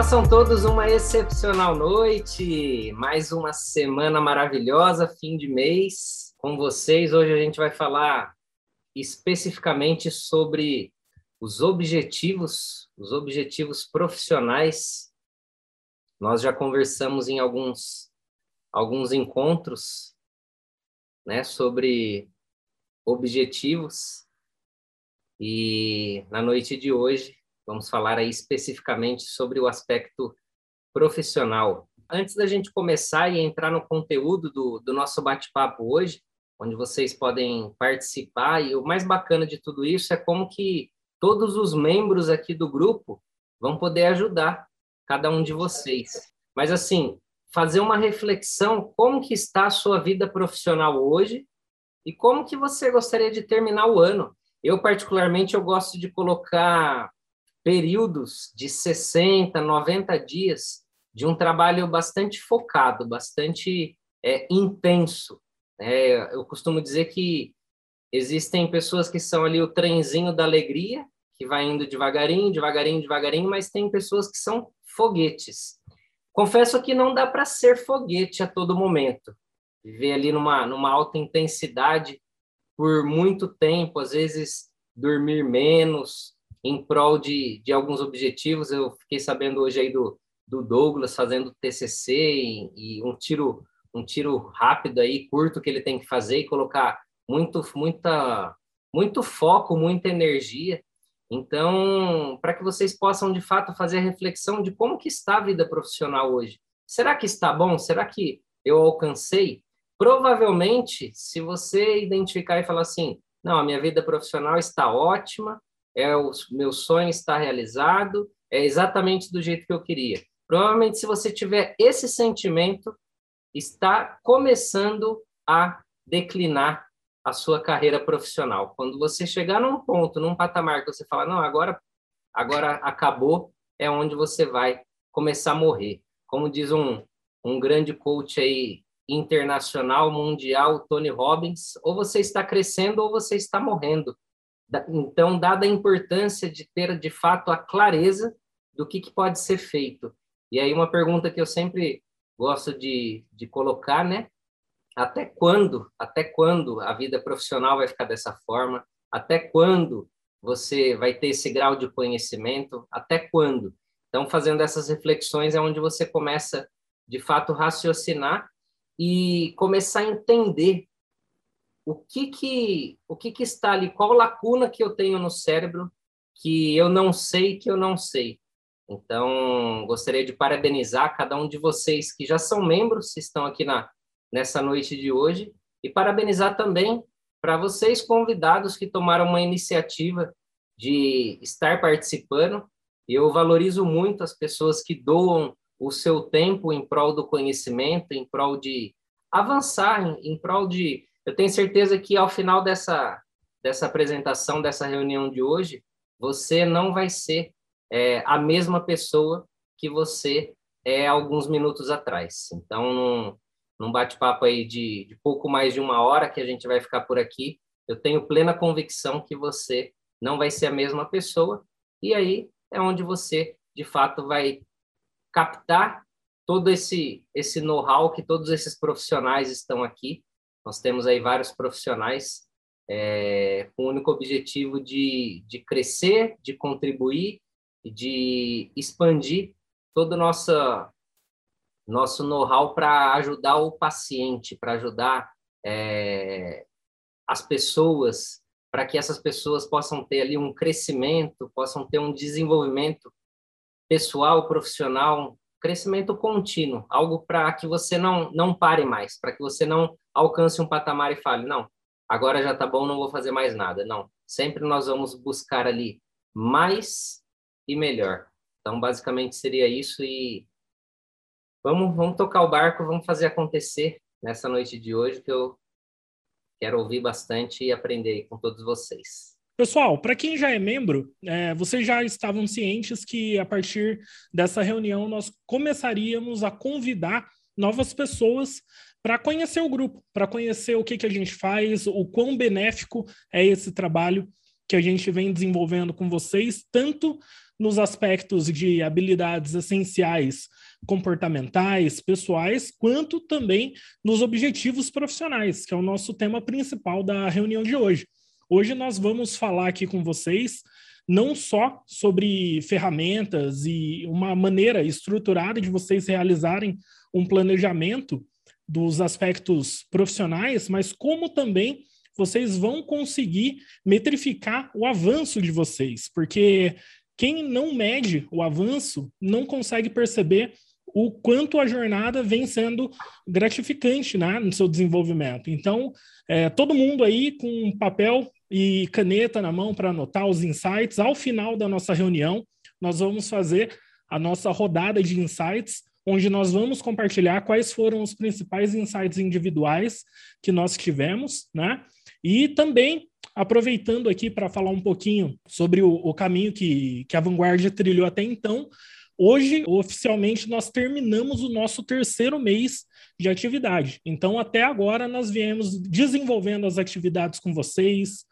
Façam todos uma excepcional noite, mais uma semana maravilhosa, fim de mês. Com vocês, hoje a gente vai falar especificamente sobre os objetivos, os objetivos profissionais. Nós já conversamos em alguns, alguns encontros né, sobre objetivos, e na noite de hoje vamos falar aí especificamente sobre o aspecto profissional. Antes da gente começar e entrar no conteúdo do, do nosso bate-papo hoje, onde vocês podem participar, e o mais bacana de tudo isso é como que todos os membros aqui do grupo vão poder ajudar cada um de vocês. Mas assim, fazer uma reflexão como que está a sua vida profissional hoje e como que você gostaria de terminar o ano. Eu particularmente eu gosto de colocar períodos de 60, 90 dias de um trabalho bastante focado, bastante é, intenso. É, eu costumo dizer que existem pessoas que são ali o trenzinho da alegria, que vai indo devagarinho, devagarinho, devagarinho, mas tem pessoas que são foguetes. Confesso que não dá para ser foguete a todo momento. Viver ali numa, numa alta intensidade por muito tempo, às vezes dormir menos, em prol de, de alguns objetivos. Eu fiquei sabendo hoje aí do, do Douglas fazendo TCC e, e um tiro um tiro rápido aí, curto que ele tem que fazer e colocar muito, muita, muito foco, muita energia. Então, para que vocês possam de fato fazer a reflexão de como que está a vida profissional hoje. Será que está bom? Será que eu alcancei? Provavelmente, se você identificar e falar assim, não, a minha vida profissional está ótima, é o meu sonho está realizado, é exatamente do jeito que eu queria. Provavelmente, se você tiver esse sentimento, está começando a declinar a sua carreira profissional. Quando você chegar num ponto, num patamar que você fala, não, agora, agora acabou, é onde você vai começar a morrer. Como diz um, um grande coach aí internacional, mundial, Tony Robbins, ou você está crescendo ou você está morrendo. Então, dada a importância de ter, de fato, a clareza do que, que pode ser feito. E aí, uma pergunta que eu sempre gosto de, de colocar, né? Até quando, até quando a vida profissional vai ficar dessa forma? Até quando você vai ter esse grau de conhecimento? Até quando? Então, fazendo essas reflexões é onde você começa, de fato, raciocinar e começar a entender o que que o que que está ali, qual lacuna que eu tenho no cérebro que eu não sei que eu não sei. Então, gostaria de parabenizar cada um de vocês que já são membros, que estão aqui na nessa noite de hoje, e parabenizar também para vocês convidados que tomaram uma iniciativa de estar participando. Eu valorizo muito as pessoas que doam o seu tempo em prol do conhecimento, em prol de avançar, em, em prol de eu tenho certeza que ao final dessa, dessa apresentação, dessa reunião de hoje, você não vai ser é, a mesma pessoa que você é alguns minutos atrás. Então, num, num bate-papo aí de, de pouco mais de uma hora que a gente vai ficar por aqui, eu tenho plena convicção que você não vai ser a mesma pessoa, e aí é onde você, de fato, vai captar todo esse, esse know-how que todos esses profissionais estão aqui nós temos aí vários profissionais é, com o único objetivo de, de crescer, de contribuir e de expandir todo o nosso, know-how para ajudar o paciente, para ajudar é, as pessoas, para que essas pessoas possam ter ali um crescimento, possam ter um desenvolvimento pessoal, profissional, crescimento contínuo, algo para que você não, não pare mais, para que você não alcance um patamar e fale, não, agora já está bom, não vou fazer mais nada. Não, sempre nós vamos buscar ali mais e melhor. Então, basicamente seria isso e vamos, vamos tocar o barco, vamos fazer acontecer nessa noite de hoje, que eu quero ouvir bastante e aprender com todos vocês. Pessoal, para quem já é membro, é, vocês já estavam cientes que a partir dessa reunião nós começaríamos a convidar novas pessoas para conhecer o grupo, para conhecer o que, que a gente faz, o quão benéfico é esse trabalho que a gente vem desenvolvendo com vocês, tanto nos aspectos de habilidades essenciais comportamentais, pessoais, quanto também nos objetivos profissionais, que é o nosso tema principal da reunião de hoje. Hoje nós vamos falar aqui com vocês não só sobre ferramentas e uma maneira estruturada de vocês realizarem um planejamento dos aspectos profissionais, mas como também vocês vão conseguir metrificar o avanço de vocês, porque quem não mede o avanço não consegue perceber o quanto a jornada vem sendo gratificante né, no seu desenvolvimento. Então, é, todo mundo aí com papel e caneta na mão para anotar os insights. Ao final da nossa reunião, nós vamos fazer a nossa rodada de insights, onde nós vamos compartilhar quais foram os principais insights individuais que nós tivemos, né? E também aproveitando aqui para falar um pouquinho sobre o, o caminho que, que a Vanguardia trilhou até então, Hoje, oficialmente, nós terminamos o nosso terceiro mês de atividade. Então, até agora, nós viemos desenvolvendo as atividades com vocês,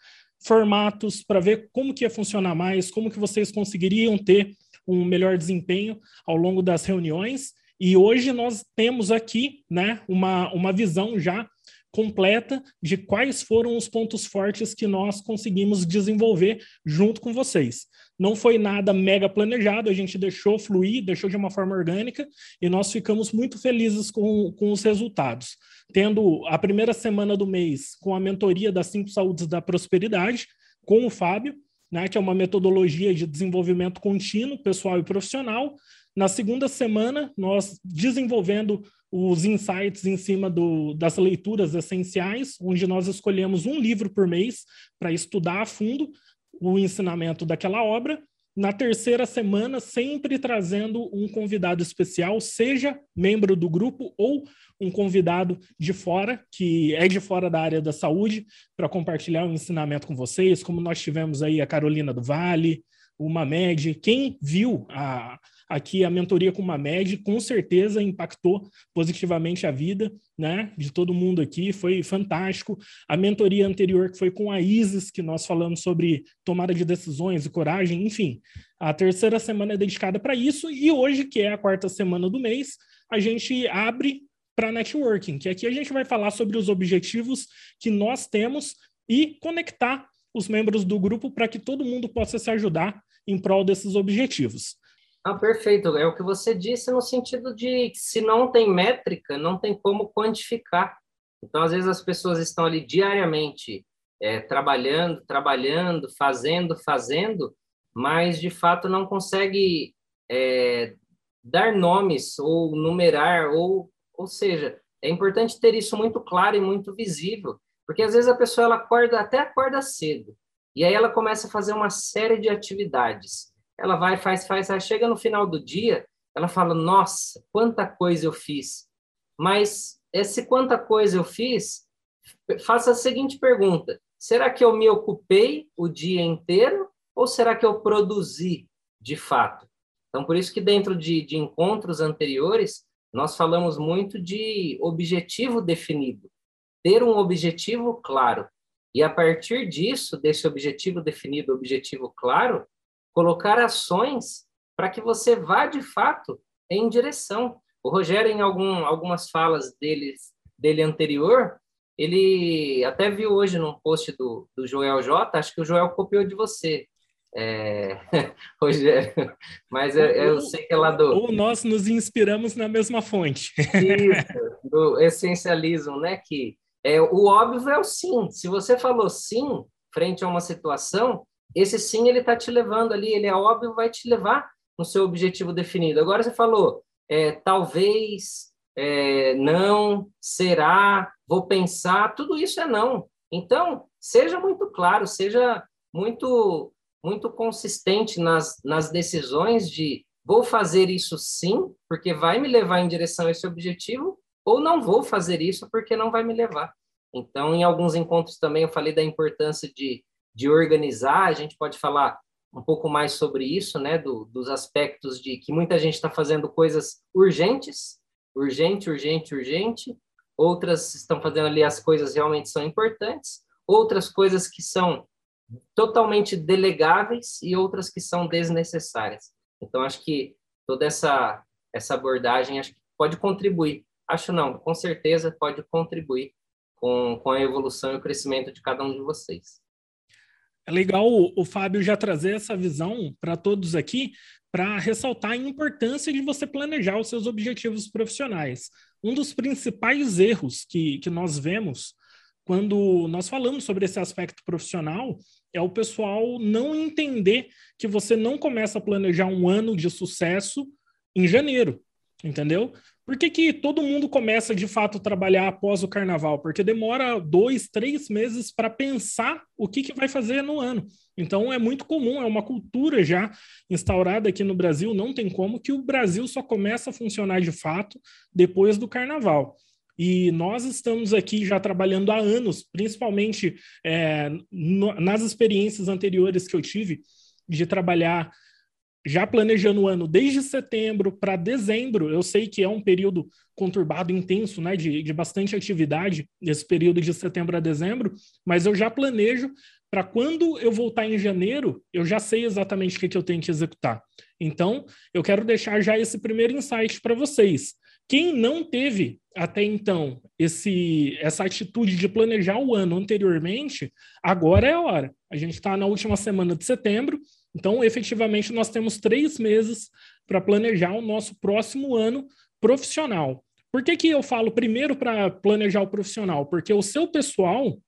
formatos para ver como que ia funcionar mais, como que vocês conseguiriam ter um melhor desempenho ao longo das reuniões. E hoje nós temos aqui né, uma, uma visão já completa de quais foram os pontos fortes que nós conseguimos desenvolver junto com vocês. Não foi nada mega planejado, a gente deixou fluir, deixou de uma forma orgânica e nós ficamos muito felizes com, com os resultados. Tendo a primeira semana do mês com a mentoria das cinco saúdes da prosperidade, com o Fábio, né, que é uma metodologia de desenvolvimento contínuo, pessoal e profissional. Na segunda semana, nós desenvolvendo os insights em cima do, das leituras essenciais, onde nós escolhemos um livro por mês para estudar a fundo o ensinamento daquela obra. Na terceira semana, sempre trazendo um convidado especial, seja membro do grupo ou um convidado de fora, que é de fora da área da saúde, para compartilhar um ensinamento com vocês, como nós tivemos aí a Carolina do Vale, o Mamed. Quem viu a, aqui a mentoria com uma média, com certeza impactou positivamente a vida né, de todo mundo aqui, foi fantástico. A mentoria anterior, que foi com a Isis, que nós falamos sobre tomada de decisões e coragem, enfim. A terceira semana é dedicada para isso, e hoje, que é a quarta semana do mês, a gente abre para networking, que aqui a gente vai falar sobre os objetivos que nós temos e conectar os membros do grupo para que todo mundo possa se ajudar em prol desses objetivos. Ah, perfeito. É o que você disse no sentido de se não tem métrica, não tem como quantificar. Então, às vezes, as pessoas estão ali diariamente é, trabalhando, trabalhando, fazendo, fazendo, mas de fato não consegue é, dar nomes ou numerar, ou, ou seja, é importante ter isso muito claro e muito visível, porque às vezes a pessoa ela acorda até acorda cedo e aí ela começa a fazer uma série de atividades ela vai, faz, faz, faz, chega no final do dia, ela fala: Nossa, quanta coisa eu fiz. Mas esse quanta coisa eu fiz, faça a seguinte pergunta: será que eu me ocupei o dia inteiro ou será que eu produzi de fato? Então, por isso que dentro de, de encontros anteriores, nós falamos muito de objetivo definido, ter um objetivo claro. E a partir disso, desse objetivo definido, objetivo claro, colocar ações para que você vá de fato em direção. O Rogério, em algum, algumas falas dele, dele anterior, ele até viu hoje num post do, do Joel J, acho que o Joel copiou de você. É, Rogério, mas eu, eu, sei que é lá do. Ou nós nos inspiramos na mesma fonte. Isso, do essencialismo, né? Que é, o óbvio é o sim. Se você falou sim frente a uma situação, esse sim ele está te levando ali, ele é óbvio, vai te levar no seu objetivo definido. Agora você falou, é, talvez, é, não, será, vou pensar, tudo isso é não. Então, seja muito claro, seja muito muito consistente nas, nas decisões de vou fazer isso sim, porque vai me levar em direção a esse objetivo, ou não vou fazer isso porque não vai me levar. Então, em alguns encontros também eu falei da importância de de organizar, a gente pode falar um pouco mais sobre isso, né, do, dos aspectos de que muita gente está fazendo coisas urgentes, urgente, urgente, urgente, outras estão fazendo ali as coisas realmente são importantes, outras coisas que são totalmente delegáveis e outras que são desnecessárias. Então, acho que toda essa, essa abordagem acho que pode contribuir. Acho não, com certeza pode contribuir com, com a evolução e o crescimento de cada um de vocês. É legal o, o Fábio já trazer essa visão para todos aqui, para ressaltar a importância de você planejar os seus objetivos profissionais. Um dos principais erros que, que nós vemos quando nós falamos sobre esse aspecto profissional é o pessoal não entender que você não começa a planejar um ano de sucesso em janeiro, entendeu? Por que, que todo mundo começa de fato a trabalhar após o carnaval? Porque demora dois, três meses para pensar o que, que vai fazer no ano. Então é muito comum, é uma cultura já instaurada aqui no Brasil, não tem como que o Brasil só começa a funcionar de fato depois do carnaval. E nós estamos aqui já trabalhando há anos, principalmente é, no, nas experiências anteriores que eu tive de trabalhar já planejando o ano desde setembro para dezembro. Eu sei que é um período conturbado, intenso, né, de, de bastante atividade, esse período de setembro a dezembro, mas eu já planejo para quando eu voltar em janeiro, eu já sei exatamente o que, que eu tenho que executar. Então, eu quero deixar já esse primeiro insight para vocês. Quem não teve até então esse, essa atitude de planejar o ano anteriormente, agora é a hora. A gente está na última semana de setembro, então, efetivamente, nós temos três meses para planejar o nosso próximo ano profissional. Por que, que eu falo primeiro para planejar o profissional? Porque o seu pessoal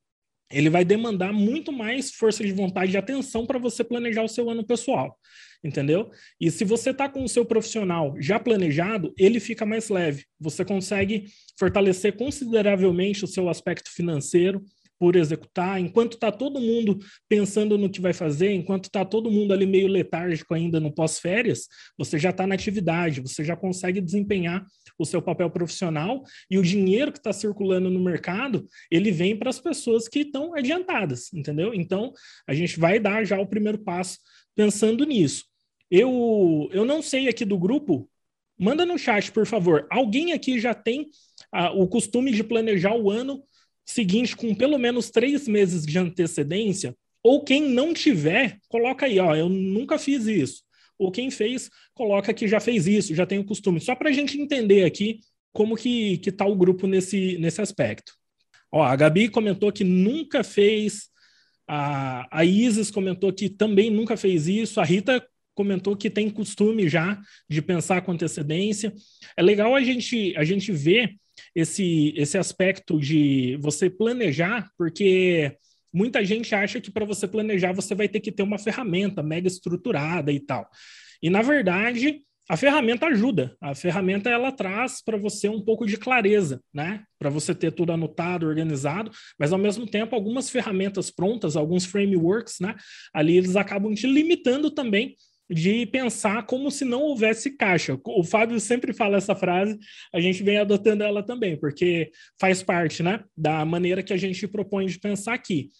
ele vai demandar muito mais força de vontade e atenção para você planejar o seu ano pessoal, entendeu? E se você está com o seu profissional já planejado, ele fica mais leve. Você consegue fortalecer consideravelmente o seu aspecto financeiro, por executar, enquanto está todo mundo pensando no que vai fazer, enquanto está todo mundo ali meio letárgico ainda no pós-férias, você já está na atividade, você já consegue desempenhar o seu papel profissional e o dinheiro que está circulando no mercado, ele vem para as pessoas que estão adiantadas, entendeu? Então, a gente vai dar já o primeiro passo pensando nisso. Eu, eu não sei aqui do grupo, manda no chat, por favor. Alguém aqui já tem ah, o costume de planejar o ano seguinte com pelo menos três meses de antecedência, ou quem não tiver, coloca aí, ó, eu nunca fiz isso. Ou quem fez, coloca que já fez isso, já tem o costume. Só para a gente entender aqui como que, que tá o grupo nesse, nesse aspecto. Ó, a Gabi comentou que nunca fez, a, a Isis comentou que também nunca fez isso, a Rita comentou que tem costume já de pensar com antecedência. É legal a gente, a gente ver esse, esse aspecto de você planejar, porque muita gente acha que para você planejar você vai ter que ter uma ferramenta mega estruturada e tal. E na verdade, a ferramenta ajuda. A ferramenta ela traz para você um pouco de clareza, né? Para você ter tudo anotado, organizado, mas ao mesmo tempo algumas ferramentas prontas, alguns frameworks, né? Ali eles acabam te limitando também de pensar como se não houvesse caixa. O Fábio sempre fala essa frase, a gente vem adotando ela também, porque faz parte né, da maneira que a gente propõe de pensar aqui.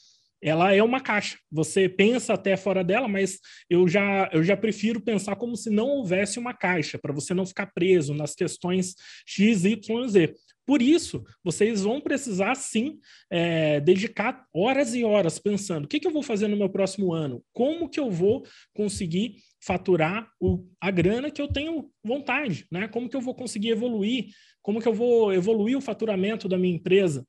Ela é uma caixa. Você pensa até fora dela, mas eu já, eu já prefiro pensar como se não houvesse uma caixa, para você não ficar preso nas questões X, Y, Z. Por isso, vocês vão precisar sim é, dedicar horas e horas pensando: o que, que, eu vou fazer no meu próximo ano? Como que eu vou conseguir faturar o, a grana que eu tenho vontade, né? Como que eu vou conseguir evoluir? Como que eu vou evoluir o faturamento da minha empresa?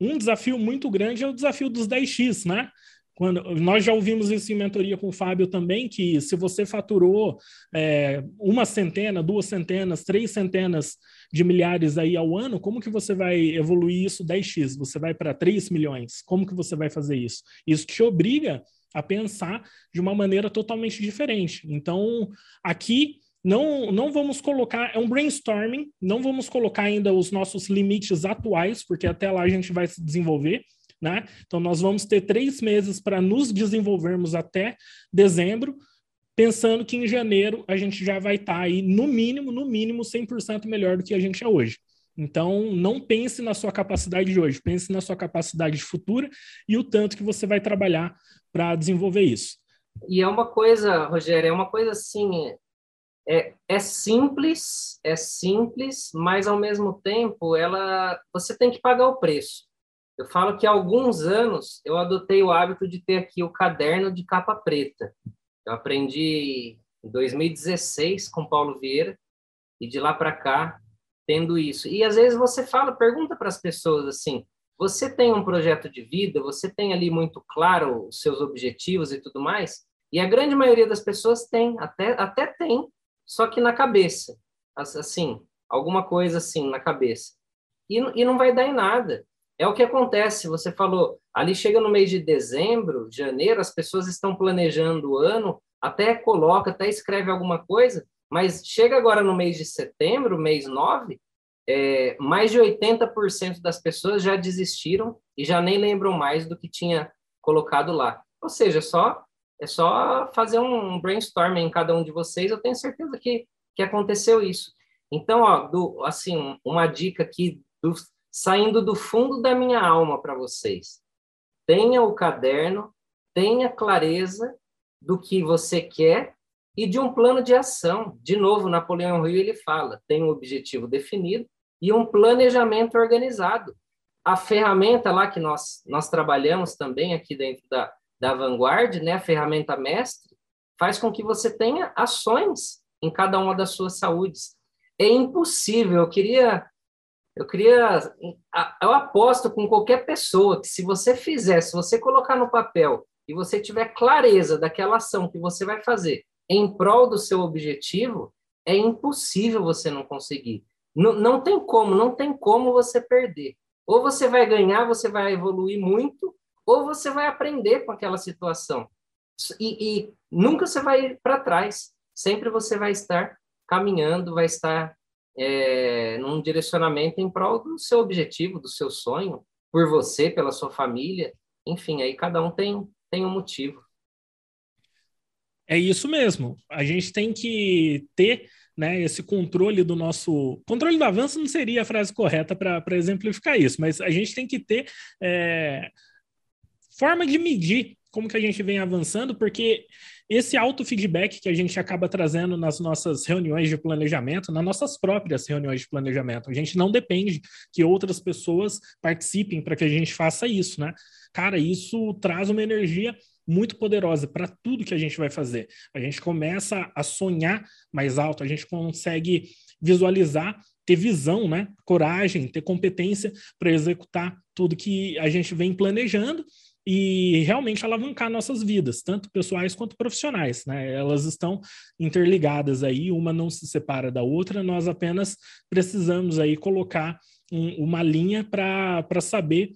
Um desafio muito grande é o desafio dos 10x, né? Quando, nós já ouvimos isso em mentoria com o Fábio também, que se você faturou é, uma centena, duas centenas, três centenas de milhares aí ao ano, como que você vai evoluir isso 10x? Você vai para 3 milhões? Como que você vai fazer isso? Isso te obriga a pensar de uma maneira totalmente diferente. Então, aqui não, não vamos colocar, é um brainstorming, não vamos colocar ainda os nossos limites atuais, porque até lá a gente vai se desenvolver, né? Então, nós vamos ter três meses para nos desenvolvermos até dezembro, pensando que em janeiro a gente já vai estar tá aí, no mínimo, no mínimo, 100% melhor do que a gente é hoje. Então, não pense na sua capacidade de hoje, pense na sua capacidade futura e o tanto que você vai trabalhar para desenvolver isso. E é uma coisa, Rogério, é uma coisa assim, é, é simples, é simples, mas ao mesmo tempo ela, você tem que pagar o preço. Eu falo que há alguns anos eu adotei o hábito de ter aqui o caderno de capa preta. Eu aprendi em 2016 com Paulo Vieira e de lá para cá tendo isso. E às vezes você fala, pergunta para as pessoas assim: você tem um projeto de vida, você tem ali muito claro os seus objetivos e tudo mais? E a grande maioria das pessoas tem, até, até tem, só que na cabeça, assim, alguma coisa assim na cabeça. E, e não vai dar em nada. É o que acontece, você falou, ali chega no mês de dezembro, janeiro, as pessoas estão planejando o ano, até coloca, até escreve alguma coisa, mas chega agora no mês de setembro, mês 9, é, mais de 80% das pessoas já desistiram e já nem lembram mais do que tinha colocado lá. Ou seja, só é só fazer um brainstorming em cada um de vocês, eu tenho certeza que, que aconteceu isso. Então, ó, do, assim, uma dica aqui, do, saindo do fundo da minha alma para vocês. Tenha o caderno, tenha clareza do que você quer e de um plano de ação. De novo, Napoleão Hill ele fala: tem um objetivo definido e um planejamento organizado. A ferramenta lá que nós, nós trabalhamos também aqui dentro da, da Vanguard, né, a ferramenta mestre, faz com que você tenha ações em cada uma das suas saúdes. É impossível, eu queria eu queria eu aposto com qualquer pessoa que se você fizer, se você colocar no papel e você tiver clareza daquela ação que você vai fazer em prol do seu objetivo, é impossível você não conseguir. Não, não tem como, não tem como você perder. Ou você vai ganhar, você vai evoluir muito, ou você vai aprender com aquela situação. E, e nunca você vai para trás. Sempre você vai estar caminhando, vai estar é, num direcionamento em prol do seu objetivo, do seu sonho, por você, pela sua família. Enfim, aí cada um tem, tem um motivo. É isso mesmo. A gente tem que ter né, esse controle do nosso. Controle do avanço não seria a frase correta para exemplificar isso, mas a gente tem que ter é, forma de medir como que a gente vem avançando, porque esse auto-feedback que a gente acaba trazendo nas nossas reuniões de planejamento, nas nossas próprias reuniões de planejamento, a gente não depende que outras pessoas participem para que a gente faça isso, né? Cara, isso traz uma energia muito poderosa para tudo que a gente vai fazer. A gente começa a sonhar mais alto, a gente consegue visualizar, ter visão, né? Coragem, ter competência para executar tudo que a gente vem planejando e realmente alavancar nossas vidas, tanto pessoais quanto profissionais, né? Elas estão interligadas aí, uma não se separa da outra, nós apenas precisamos aí colocar um, uma linha para saber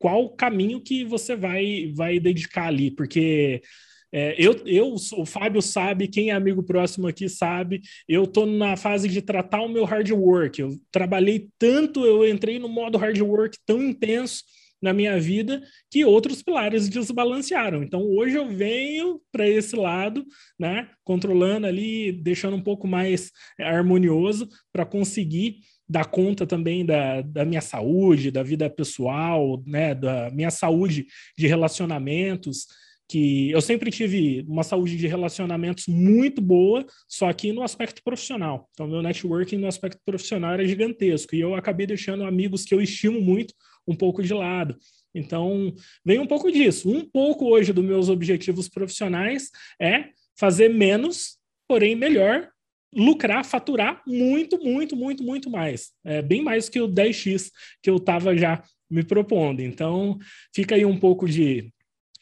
qual caminho que você vai, vai dedicar ali, porque é, eu, eu, o Fábio sabe, quem é amigo próximo aqui sabe, eu estou na fase de tratar o meu hard work. Eu trabalhei tanto, eu entrei no modo hard work tão intenso na minha vida que outros pilares desbalancearam. Então hoje eu venho para esse lado, né, controlando ali, deixando um pouco mais harmonioso para conseguir dar conta também da, da minha saúde, da vida pessoal, né, da minha saúde de relacionamentos, que eu sempre tive uma saúde de relacionamentos muito boa, só que no aspecto profissional. Então, meu networking no aspecto profissional era gigantesco e eu acabei deixando amigos que eu estimo muito um pouco de lado. Então, vem um pouco disso. Um pouco hoje dos meus objetivos profissionais é fazer menos, porém melhor, lucrar, faturar muito, muito, muito, muito mais. É bem mais que o 10x que eu estava já me propondo. Então, fica aí um pouco de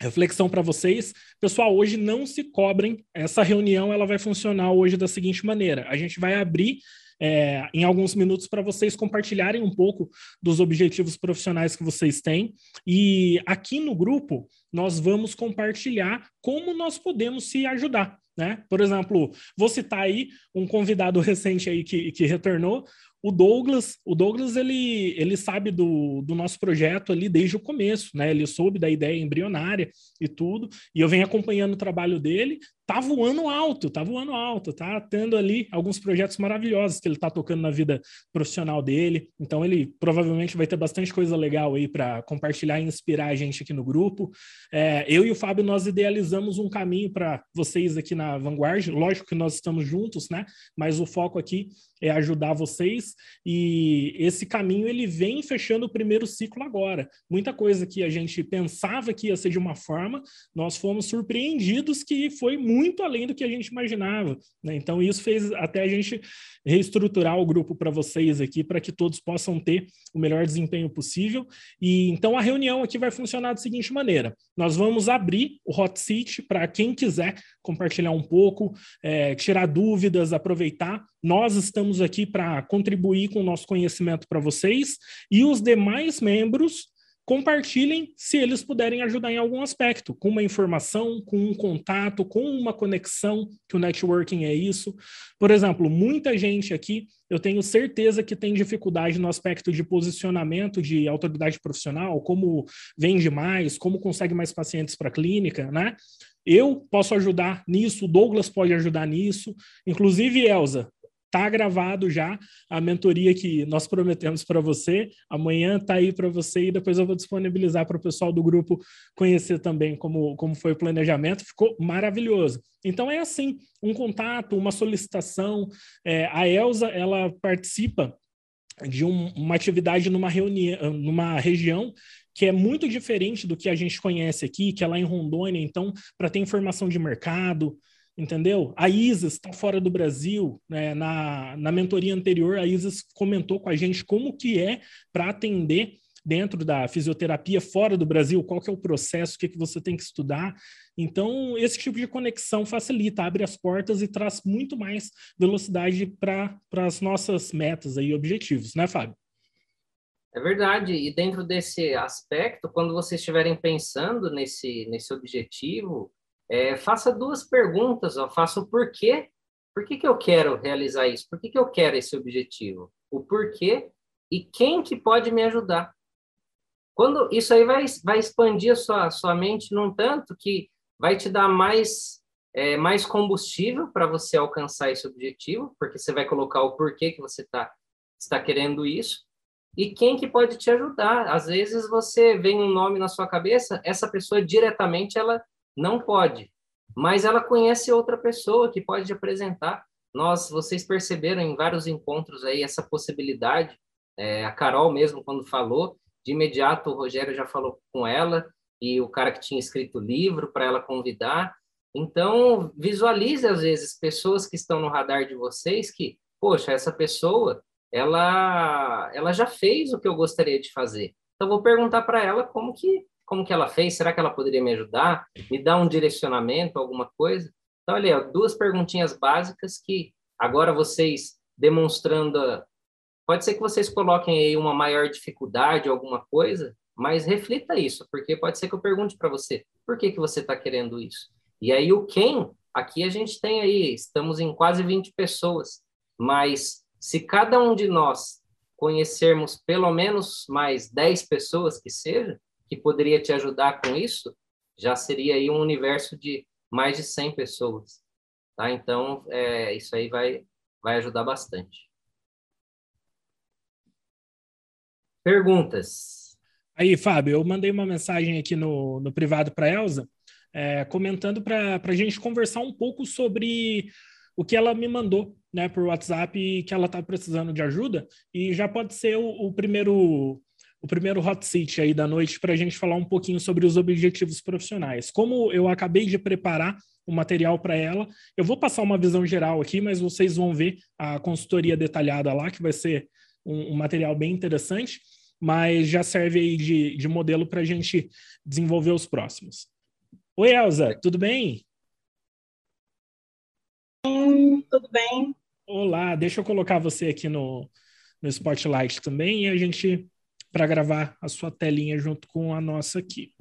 reflexão para vocês. Pessoal, hoje não se cobrem. Essa reunião ela vai funcionar hoje da seguinte maneira: a gente vai abrir é, em alguns minutos para vocês compartilharem um pouco dos objetivos profissionais que vocês têm. E aqui no grupo, nós vamos compartilhar como nós podemos se ajudar. Né? Por exemplo, vou citar aí um convidado recente aí que, que retornou, o Douglas, o Douglas ele, ele sabe do, do nosso projeto ali desde o começo, né? Ele soube da ideia embrionária e tudo, e eu venho acompanhando o trabalho dele tá voando alto, tá voando alto, tá tendo ali alguns projetos maravilhosos que ele tá tocando na vida profissional dele. Então ele provavelmente vai ter bastante coisa legal aí para compartilhar e inspirar a gente aqui no grupo. É, eu e o Fábio nós idealizamos um caminho para vocês aqui na Vanguard. Lógico que nós estamos juntos, né? Mas o foco aqui é ajudar vocês e esse caminho ele vem fechando o primeiro ciclo agora. Muita coisa que a gente pensava que ia ser de uma forma, nós fomos surpreendidos que foi muito além do que a gente imaginava. Né? Então isso fez até a gente reestruturar o grupo para vocês aqui para que todos possam ter o melhor desempenho possível. E então a reunião aqui vai funcionar da seguinte maneira: nós vamos abrir o hot seat para quem quiser compartilhar um pouco, é, tirar dúvidas, aproveitar. Nós estamos aqui para contribuir com o nosso conhecimento para vocês e os demais membros compartilhem se eles puderem ajudar em algum aspecto, com uma informação, com um contato, com uma conexão, que o networking é isso. Por exemplo, muita gente aqui, eu tenho certeza que tem dificuldade no aspecto de posicionamento de autoridade profissional, como vende mais, como consegue mais pacientes para a clínica, né? Eu posso ajudar nisso, o Douglas pode ajudar nisso, inclusive Elza, tá gravado já a mentoria que nós prometemos para você. Amanhã tá aí para você e depois eu vou disponibilizar para o pessoal do grupo conhecer também como, como foi o planejamento. Ficou maravilhoso. Então é assim, um contato, uma solicitação. É, a Elsa ela participa de um, uma atividade numa reunião, numa região que é muito diferente do que a gente conhece aqui, que é lá em Rondônia. Então, para ter informação de mercado, entendeu? A Isis está fora do Brasil, né? na, na mentoria anterior, a Isis comentou com a gente como que é para atender dentro da fisioterapia fora do Brasil, qual que é o processo, o que, que você tem que estudar. Então, esse tipo de conexão facilita, abre as portas e traz muito mais velocidade para as nossas metas e objetivos, né, Fábio? É verdade, e dentro desse aspecto, quando vocês estiverem pensando nesse, nesse objetivo, é, faça duas perguntas, ó, faça o porquê. Por que, que eu quero realizar isso? Por que, que eu quero esse objetivo? O porquê e quem que pode me ajudar. Quando isso aí vai, vai expandir a sua, sua mente num tanto que vai te dar mais, é, mais combustível para você alcançar esse objetivo, porque você vai colocar o porquê que você tá, está querendo isso e quem que pode te ajudar. Às vezes você vem um nome na sua cabeça, essa pessoa diretamente ela não pode, mas ela conhece outra pessoa que pode apresentar. Nós, vocês perceberam em vários encontros aí essa possibilidade. É, a Carol mesmo quando falou, de imediato o Rogério já falou com ela e o cara que tinha escrito o livro para ela convidar. Então, visualize às vezes pessoas que estão no radar de vocês que, poxa, essa pessoa, ela ela já fez o que eu gostaria de fazer. Então vou perguntar para ela como que como que ela fez? Será que ela poderia me ajudar? Me dar um direcionamento, alguma coisa? Então, olha, duas perguntinhas básicas que agora vocês demonstrando, pode ser que vocês coloquem aí uma maior dificuldade, alguma coisa, mas reflita isso, porque pode ser que eu pergunte para você, por que que você está querendo isso? E aí o quem, aqui a gente tem aí, estamos em quase 20 pessoas, mas se cada um de nós conhecermos pelo menos mais 10 pessoas que seja, que poderia te ajudar com isso, já seria aí um universo de mais de 100 pessoas. Tá? Então, é, isso aí vai, vai ajudar bastante. Perguntas? Aí, Fábio, eu mandei uma mensagem aqui no, no privado para a Elza, é, comentando para a gente conversar um pouco sobre o que ela me mandou né, por WhatsApp que ela está precisando de ajuda, e já pode ser o, o primeiro o primeiro hot seat aí da noite para a gente falar um pouquinho sobre os objetivos profissionais. Como eu acabei de preparar o material para ela, eu vou passar uma visão geral aqui, mas vocês vão ver a consultoria detalhada lá, que vai ser um, um material bem interessante, mas já serve aí de, de modelo para a gente desenvolver os próximos. Oi, Elza, tudo bem? Tudo bem. Olá, deixa eu colocar você aqui no, no Spotlight também e a gente para gravar a sua telinha junto com a nossa aqui.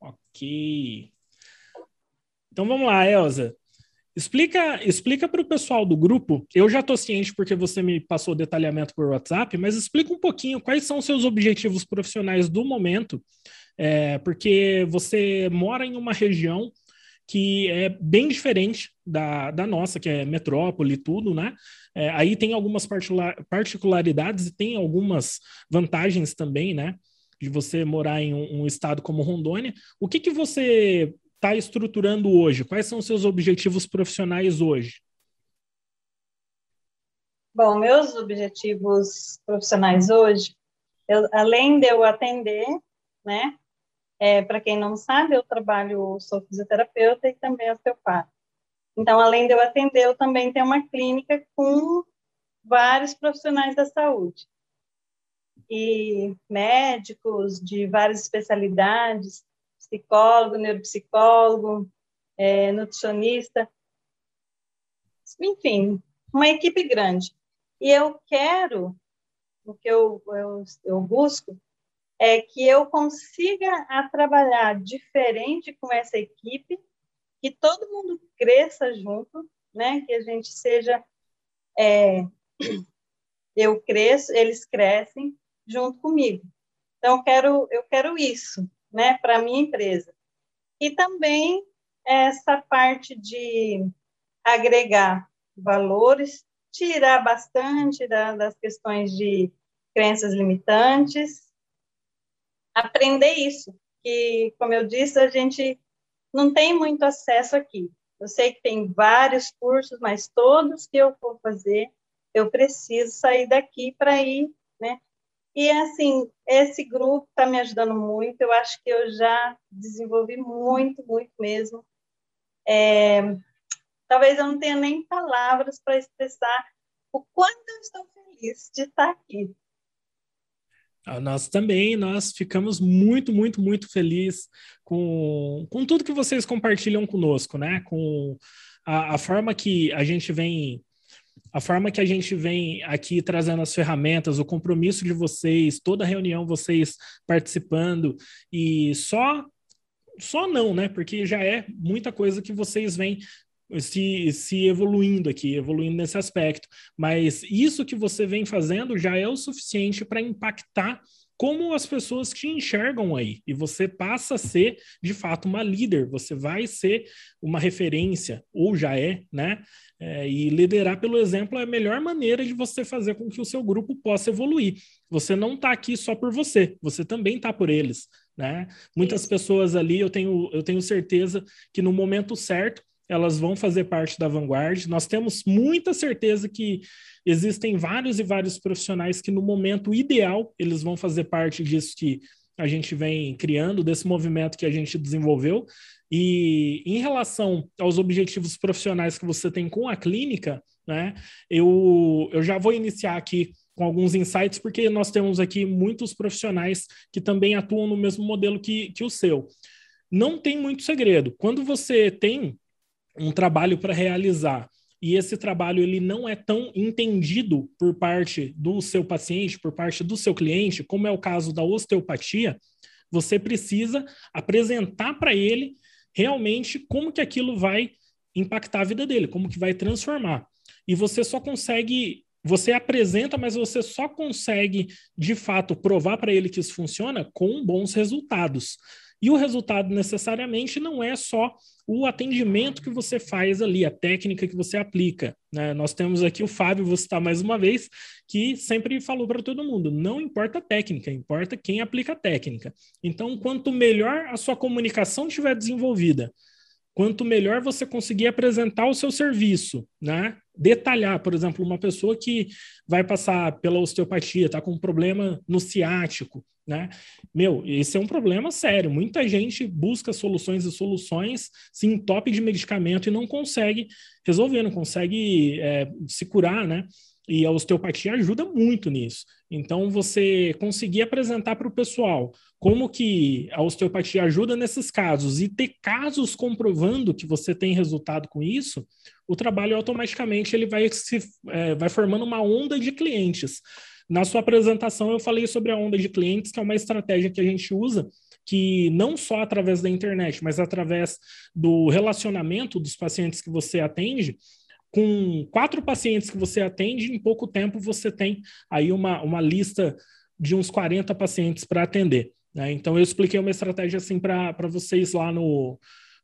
Ok. Então vamos lá, Elza. Explica, explica para o pessoal do grupo. Eu já estou ciente porque você me passou detalhamento por WhatsApp, mas explica um pouquinho quais são seus objetivos profissionais do momento, é, porque você mora em uma região que é bem diferente da, da nossa, que é metrópole e tudo, né? É, aí tem algumas particularidades e tem algumas vantagens também, né? De você morar em um, um estado como Rondônia. O que, que você está estruturando hoje? Quais são os seus objetivos profissionais hoje? Bom, meus objetivos profissionais hoje, eu, além de eu atender, né? É, Para quem não sabe, eu trabalho, sou fisioterapeuta e também osteopata. Então, além de eu atender, eu também tenho uma clínica com vários profissionais da saúde. E médicos de várias especialidades, psicólogo, neuropsicólogo, é, nutricionista, enfim, uma equipe grande. E eu quero, o que eu, eu, eu busco, é que eu consiga a trabalhar diferente com essa equipe, que todo mundo cresça junto, né? Que a gente seja, é, eu cresço, eles crescem junto comigo. Então eu quero, eu quero isso, né? Para minha empresa e também essa parte de agregar valores tirar bastante da, das questões de crenças limitantes, aprender isso, que, como eu disse, a gente não tem muito acesso aqui. Eu sei que tem vários cursos, mas todos que eu for fazer, eu preciso sair daqui para ir, né? E, assim, esse grupo está me ajudando muito, eu acho que eu já desenvolvi muito, muito mesmo. É, talvez eu não tenha nem palavras para expressar o quanto eu estou feliz de estar aqui. Ah, nós também, nós ficamos muito, muito, muito felizes com, com tudo que vocês compartilham conosco, né? Com a, a forma que a gente vem a forma que a gente vem aqui trazendo as ferramentas, o compromisso de vocês, toda reunião vocês participando e só só não, né? Porque já é muita coisa que vocês vêm se, se evoluindo aqui, evoluindo nesse aspecto. Mas isso que você vem fazendo já é o suficiente para impactar como as pessoas te enxergam aí. E você passa a ser, de fato, uma líder, você vai ser uma referência, ou já é, né? É, e liderar pelo exemplo é a melhor maneira de você fazer com que o seu grupo possa evoluir. Você não está aqui só por você, você também está por eles. Né? Muitas pessoas ali, eu tenho, eu tenho certeza que no momento certo elas vão fazer parte da Vanguard. Nós temos muita certeza que existem vários e vários profissionais que, no momento ideal, eles vão fazer parte disso que a gente vem criando, desse movimento que a gente desenvolveu. E em relação aos objetivos profissionais que você tem com a clínica, né, eu, eu já vou iniciar aqui com alguns insights, porque nós temos aqui muitos profissionais que também atuam no mesmo modelo que, que o seu. Não tem muito segredo. Quando você tem um trabalho para realizar e esse trabalho ele não é tão entendido por parte do seu paciente, por parte do seu cliente, como é o caso da osteopatia, você precisa apresentar para ele realmente como que aquilo vai impactar a vida dele, como que vai transformar. E você só consegue, você apresenta, mas você só consegue de fato provar para ele que isso funciona com bons resultados. E o resultado necessariamente não é só o atendimento que você faz ali, a técnica que você aplica. Né? Nós temos aqui o Fábio, vou citar mais uma vez, que sempre falou para todo mundo: não importa a técnica, importa quem aplica a técnica. Então, quanto melhor a sua comunicação estiver desenvolvida, quanto melhor você conseguir apresentar o seu serviço, né? Detalhar, por exemplo, uma pessoa que vai passar pela osteopatia, está com um problema no ciático, né? Meu, esse é um problema sério. Muita gente busca soluções e soluções, se entope de medicamento e não consegue resolver, não consegue é, se curar, né? E a osteopatia ajuda muito nisso. Então, você conseguir apresentar para o pessoal como que a osteopatia ajuda nesses casos e ter casos comprovando que você tem resultado com isso, o trabalho automaticamente ele vai, se, é, vai formando uma onda de clientes. Na sua apresentação, eu falei sobre a onda de clientes, que é uma estratégia que a gente usa, que não só através da internet, mas através do relacionamento dos pacientes que você atende, com quatro pacientes que você atende, em pouco tempo você tem aí uma, uma lista de uns 40 pacientes para atender. Né? Então, eu expliquei uma estratégia assim para vocês lá no,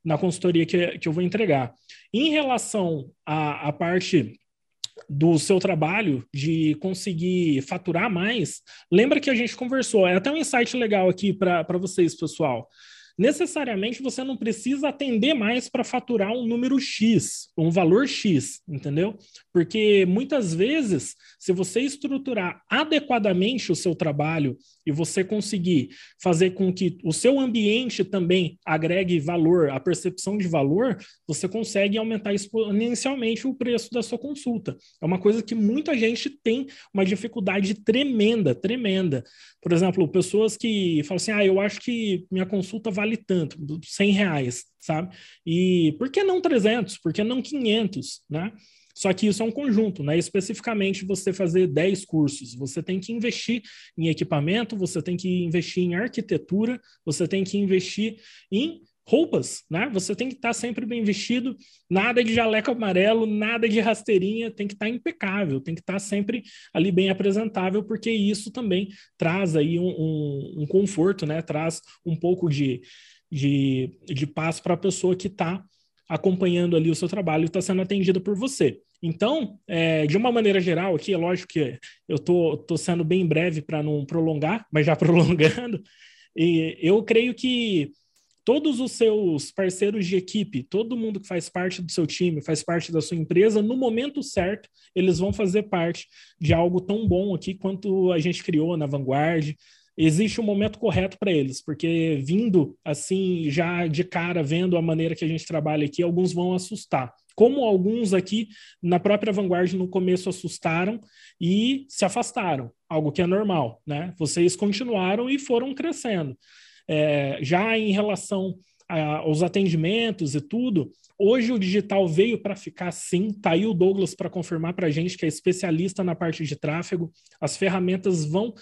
na consultoria que, que eu vou entregar. Em relação à, à parte do seu trabalho, de conseguir faturar mais, lembra que a gente conversou, é até um insight legal aqui para vocês, pessoal necessariamente você não precisa atender mais para faturar um número X, um valor X, entendeu? Porque muitas vezes, se você estruturar adequadamente o seu trabalho e você conseguir fazer com que o seu ambiente também agregue valor, a percepção de valor, você consegue aumentar exponencialmente o preço da sua consulta. É uma coisa que muita gente tem uma dificuldade tremenda, tremenda. Por exemplo, pessoas que falam assim: ah, eu acho que minha consulta vale tanto, 100 reais, sabe? E por que não 300? Por que não 500, né? Só que isso é um conjunto, né? Especificamente você fazer 10 cursos, você tem que investir em equipamento, você tem que investir em arquitetura, você tem que investir em roupas, né? Você tem que estar sempre bem vestido, nada de jaleco amarelo, nada de rasteirinha, tem que estar impecável, tem que estar sempre ali bem apresentável, porque isso também traz aí um, um, um conforto, né? Traz um pouco de, de, de paz para a pessoa que está acompanhando ali o seu trabalho e está sendo atendida por você. Então, é, de uma maneira geral, aqui é lógico que eu tô, tô sendo bem breve para não prolongar, mas já prolongando, e eu creio que todos os seus parceiros de equipe, todo mundo que faz parte do seu time, faz parte da sua empresa, no momento certo, eles vão fazer parte de algo tão bom aqui quanto a gente criou na Vanguard. Existe um momento correto para eles, porque vindo assim, já de cara, vendo a maneira que a gente trabalha aqui, alguns vão assustar. Como alguns aqui na própria Vanguard no começo assustaram e se afastaram, algo que é normal, né? Vocês continuaram e foram crescendo. É, já em relação a, aos atendimentos e tudo, hoje o digital veio para ficar sim. Tá aí o Douglas para confirmar para a gente que é especialista na parte de tráfego. As ferramentas vão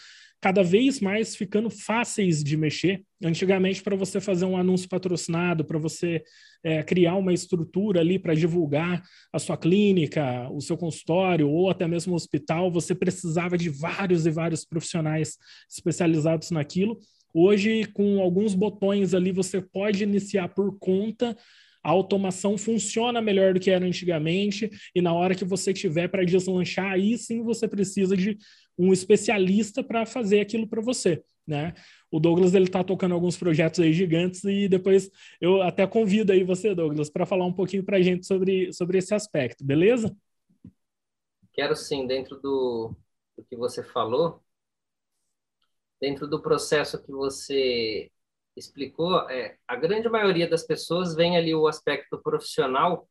cada vez mais ficando fáceis de mexer. Antigamente, para você fazer um anúncio patrocinado, para você é, criar uma estrutura ali para divulgar a sua clínica, o seu consultório ou até mesmo o hospital, você precisava de vários e vários profissionais especializados naquilo. Hoje, com alguns botões ali, você pode iniciar por conta. A automação funciona melhor do que era antigamente, e na hora que você tiver para deslanchar, aí sim você precisa de um especialista para fazer aquilo para você, né? O Douglas ele está tocando alguns projetos aí gigantes e depois eu até convido aí você, Douglas, para falar um pouquinho para a gente sobre, sobre esse aspecto, beleza? Quero sim, dentro do, do que você falou, dentro do processo que você explicou, é, a grande maioria das pessoas vem ali o aspecto profissional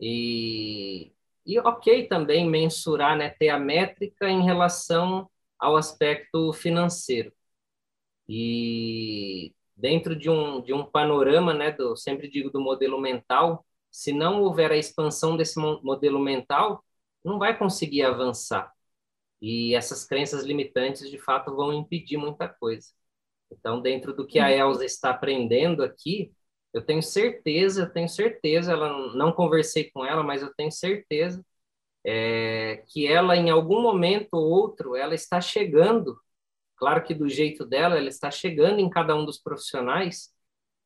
e, e ok também mensurar, né, ter a métrica em relação ao aspecto financeiro. E dentro de um, de um panorama, né, do, sempre digo do modelo mental, se não houver a expansão desse modelo mental, não vai conseguir avançar. E essas crenças limitantes, de fato, vão impedir muita coisa. Então, dentro do que a uhum. Elsa está aprendendo aqui, eu tenho certeza, eu tenho certeza, ela não conversei com ela, mas eu tenho certeza é, que ela, em algum momento ou outro, ela está chegando, claro que do jeito dela, ela está chegando em cada um dos profissionais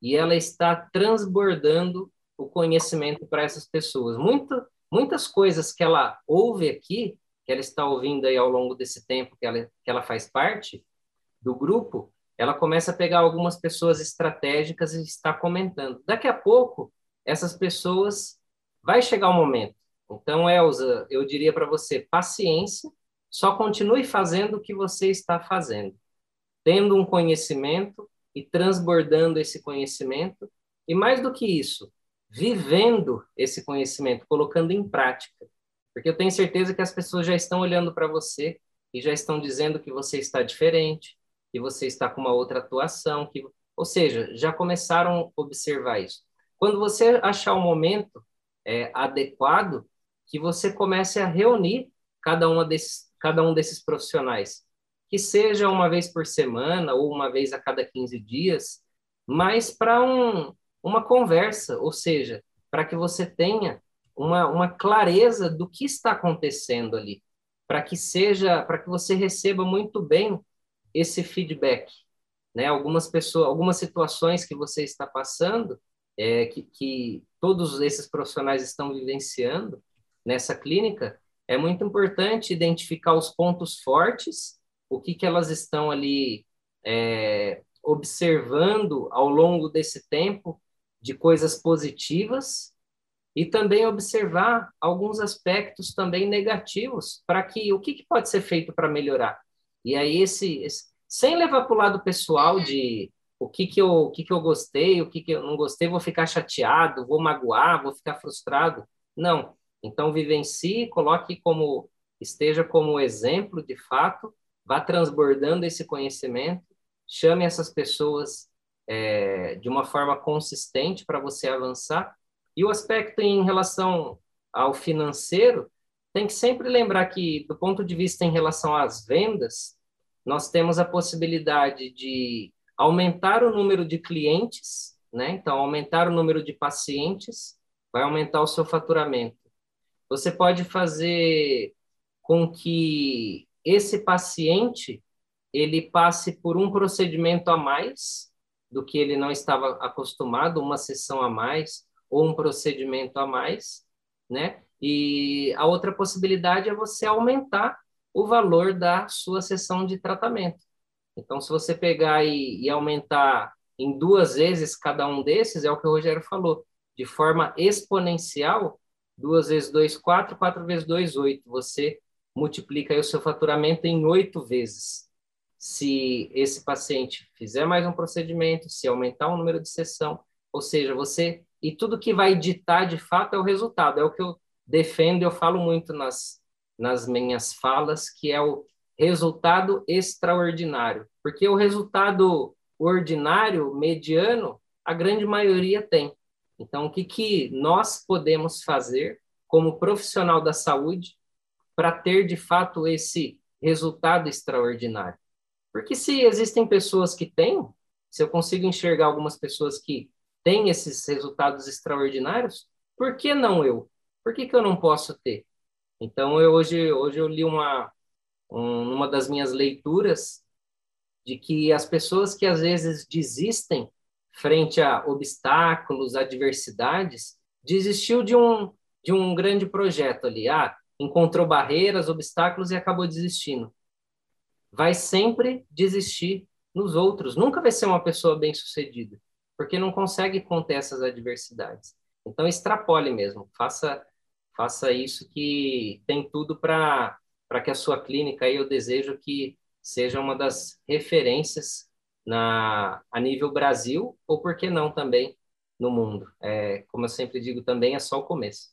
e ela está transbordando o conhecimento para essas pessoas. Muita, muitas coisas que ela ouve aqui, que ela está ouvindo aí ao longo desse tempo que ela, que ela faz parte do grupo, ela começa a pegar algumas pessoas estratégicas e está comentando. Daqui a pouco, essas pessoas vai chegar o momento. Então, Elza, eu diria para você, paciência, só continue fazendo o que você está fazendo, tendo um conhecimento e transbordando esse conhecimento, e mais do que isso, vivendo esse conhecimento, colocando em prática. Porque eu tenho certeza que as pessoas já estão olhando para você e já estão dizendo que você está diferente, que você está com uma outra atuação, que, ou seja, já começaram a observar isso. Quando você achar o momento é, adequado, que você comece a reunir cada, uma desses, cada um desses profissionais, que seja uma vez por semana ou uma vez a cada 15 dias, mas para um, uma conversa, ou seja, para que você tenha uma, uma clareza do que está acontecendo ali, para que seja, para que você receba muito bem esse feedback, né? Algumas pessoas, algumas situações que você está passando, é, que, que todos esses profissionais estão vivenciando nessa clínica, é muito importante identificar os pontos fortes, o que, que elas estão ali é, observando ao longo desse tempo de coisas positivas e também observar alguns aspectos também negativos para que o que, que pode ser feito para melhorar. E aí esse, esse sem levar para o lado pessoal de o que que eu o que que eu gostei, o que que eu não gostei, vou ficar chateado, vou magoar, vou ficar frustrado. Não. Então vivencie, coloque como esteja como exemplo de fato, vá transbordando esse conhecimento, chame essas pessoas é, de uma forma consistente para você avançar e o aspecto em relação ao financeiro, tem que sempre lembrar que, do ponto de vista em relação às vendas, nós temos a possibilidade de aumentar o número de clientes, né? Então, aumentar o número de pacientes vai aumentar o seu faturamento. Você pode fazer com que esse paciente ele passe por um procedimento a mais do que ele não estava acostumado, uma sessão a mais, ou um procedimento a mais, né? E a outra possibilidade é você aumentar o valor da sua sessão de tratamento. Então, se você pegar e, e aumentar em duas vezes cada um desses, é o que o Rogério falou, de forma exponencial, duas vezes dois, quatro, quatro vezes dois, oito. Você multiplica o seu faturamento em oito vezes. Se esse paciente fizer mais um procedimento, se aumentar o número de sessão, ou seja, você e tudo que vai ditar de fato é o resultado. É o que eu defendo, eu falo muito nas, nas minhas falas, que é o resultado extraordinário. Porque o resultado ordinário, mediano, a grande maioria tem. Então, o que, que nós podemos fazer como profissional da saúde para ter de fato esse resultado extraordinário? Porque se existem pessoas que têm, se eu consigo enxergar algumas pessoas que tem esses resultados extraordinários, por que não eu? Por que, que eu não posso ter? Então, eu, hoje, hoje eu li uma, um, uma das minhas leituras de que as pessoas que às vezes desistem frente a obstáculos, adversidades, desistiu de um, de um grande projeto ali. Ah, encontrou barreiras, obstáculos e acabou desistindo. Vai sempre desistir nos outros. Nunca vai ser uma pessoa bem-sucedida porque não consegue conter essas adversidades. Então, extrapole mesmo, faça, faça isso que tem tudo para que a sua clínica, aí eu desejo que seja uma das referências na, a nível Brasil, ou por que não também no mundo. É, como eu sempre digo também, é só o começo.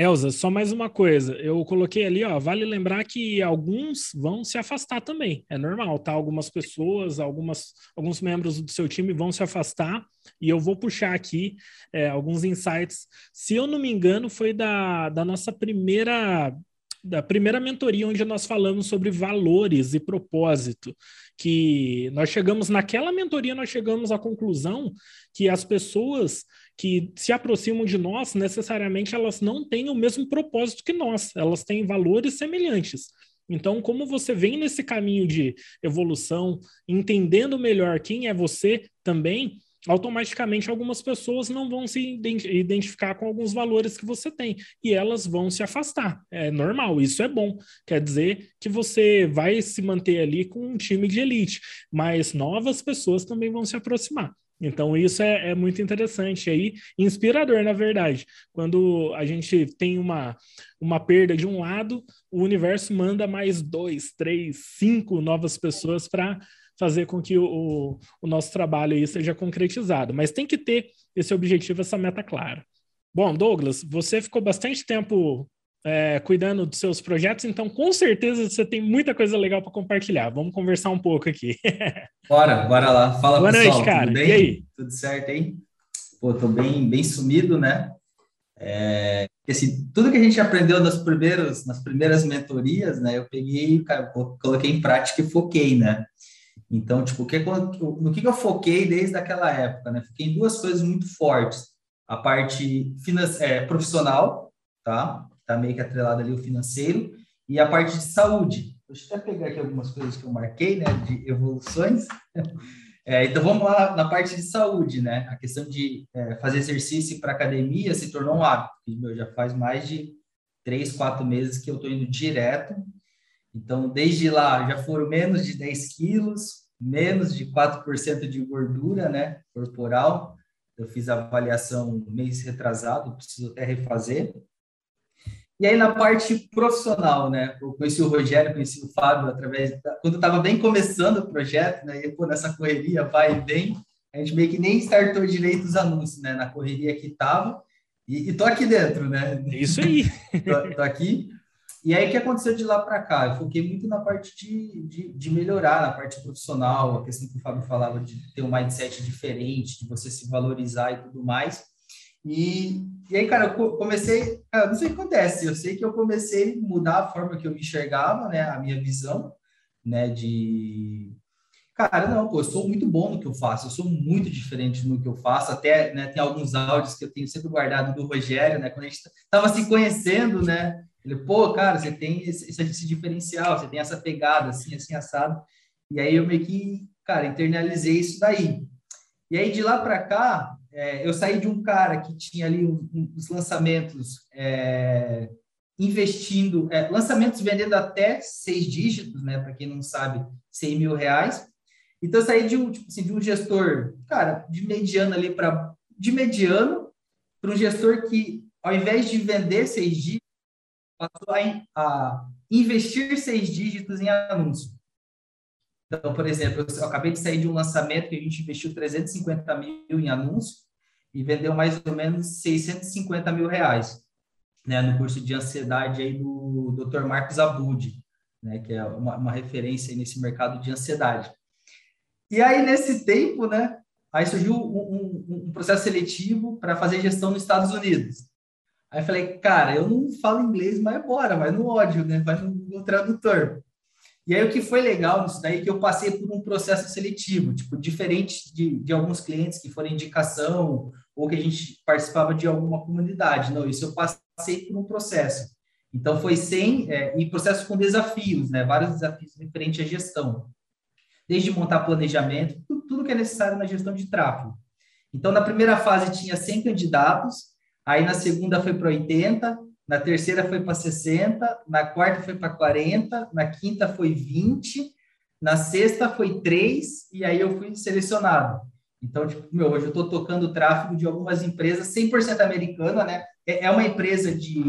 Elza, só mais uma coisa. Eu coloquei ali, ó, vale lembrar que alguns vão se afastar também. É normal, tá? Algumas pessoas, algumas, alguns membros do seu time vão se afastar. E eu vou puxar aqui é, alguns insights. Se eu não me engano, foi da, da nossa primeira da primeira mentoria onde nós falamos sobre valores e propósito, que nós chegamos naquela mentoria nós chegamos à conclusão que as pessoas que se aproximam de nós, necessariamente elas não têm o mesmo propósito que nós, elas têm valores semelhantes. Então, como você vem nesse caminho de evolução, entendendo melhor quem é você também, automaticamente algumas pessoas não vão se identificar com alguns valores que você tem e elas vão se afastar. É normal, isso é bom. Quer dizer que você vai se manter ali com um time de elite, mas novas pessoas também vão se aproximar. Então, isso é, é, muito interessante aí, inspirador, na verdade. Quando a gente tem uma, uma perda de um lado, o universo manda mais dois, três, cinco novas pessoas para fazer com que o, o, nosso trabalho aí seja concretizado. Mas tem que ter esse objetivo, essa meta clara. Bom, Douglas, você ficou bastante tempo é, cuidando dos seus projetos, então com certeza você tem muita coisa legal para compartilhar. Vamos conversar um pouco aqui. bora, bora lá. Fala Boa pessoal, noite, cara. tudo bem? E aí? Tudo certo aí? Pô, tô bem, bem sumido, né? É, esse, tudo que a gente aprendeu nas primeiras, nas primeiras mentorias, né? Eu peguei, cara, coloquei em prática e foquei, né? Então, tipo, que, no que eu foquei desde aquela época, né? Fiquei em duas coisas muito fortes. A parte é, profissional, tá? está meio que atrelado ali o financeiro, e a parte de saúde. Deixa eu até pegar aqui algumas coisas que eu marquei, né, de evoluções. É, então vamos lá na parte de saúde, né? A questão de é, fazer exercício para academia se tornou um hábito. Meu, já faz mais de três, quatro meses que eu estou indo direto. Então, desde lá, já foram menos de 10 quilos, menos de 4% de gordura, né, corporal. Eu fiz a avaliação mês retrasado, preciso até refazer. E aí, na parte profissional, né? Eu conheci o Rogério, conheci o Fábio através. Da... Quando estava bem começando o projeto, né? E pô, nessa correria, vai e vem, a gente meio que nem startou direito os anúncios, né? Na correria que estava. E, e tô aqui dentro, né? Isso aí. tô, tô aqui. E aí, o que aconteceu de lá para cá? Eu foquei muito na parte de, de, de, melhorar, na parte profissional, a questão que o Fábio falava de ter um mindset diferente, de você se valorizar e tudo mais. E, e aí, cara, eu comecei, cara, não sei o que acontece, eu sei que eu comecei a mudar a forma que eu me enxergava, né, a minha visão, né, de... Cara, não, pô, eu sou muito bom no que eu faço, eu sou muito diferente no que eu faço, até, né, tem alguns áudios que eu tenho sempre guardado do Rogério, né, quando a gente estava se conhecendo, né, ele, pô, cara, você tem esse, esse diferencial, você tem essa pegada, assim, assim, assado, e aí eu meio que, cara, internalizei isso daí. E aí, de lá para cá, é, eu saí de um cara que tinha ali um, um, os lançamentos é, investindo, é, lançamentos vendendo até seis dígitos, né? Para quem não sabe, 100 mil reais. Então, eu saí de um, tipo assim, de um gestor, cara, de mediano ali para de mediano para um gestor que, ao invés de vender seis dígitos, passou a, a investir seis dígitos em anúncio. Então, por exemplo, eu acabei de sair de um lançamento que a gente investiu 350 mil em anúncio e vendeu mais ou menos 650 mil reais, né, no curso de ansiedade aí do Dr. Marcos Abud, né, que é uma, uma referência nesse mercado de ansiedade. E aí, nesse tempo, né, aí surgiu um, um, um processo seletivo para fazer gestão nos Estados Unidos. Aí falei, cara, eu não falo inglês, mas bora, vai no ódio, né, vai no, no tradutor. E aí o que foi legal nisso daí é que eu passei por um processo seletivo, tipo, diferente de, de alguns clientes que foram indicação ou que a gente participava de alguma comunidade. Não, isso eu passei por um processo. Então foi sem é, e processo com desafios, né? Vários desafios referentes à gestão, desde montar planejamento, tudo, tudo que é necessário na gestão de tráfego. Então na primeira fase tinha 100 candidatos, aí na segunda foi para 80, na terceira foi para 60, na quarta foi para 40, na quinta foi 20, na sexta foi 3, e aí eu fui selecionado. Então, tipo, meu, hoje eu estou tocando o tráfego de algumas empresas 100% americana, né? É, é uma empresa de,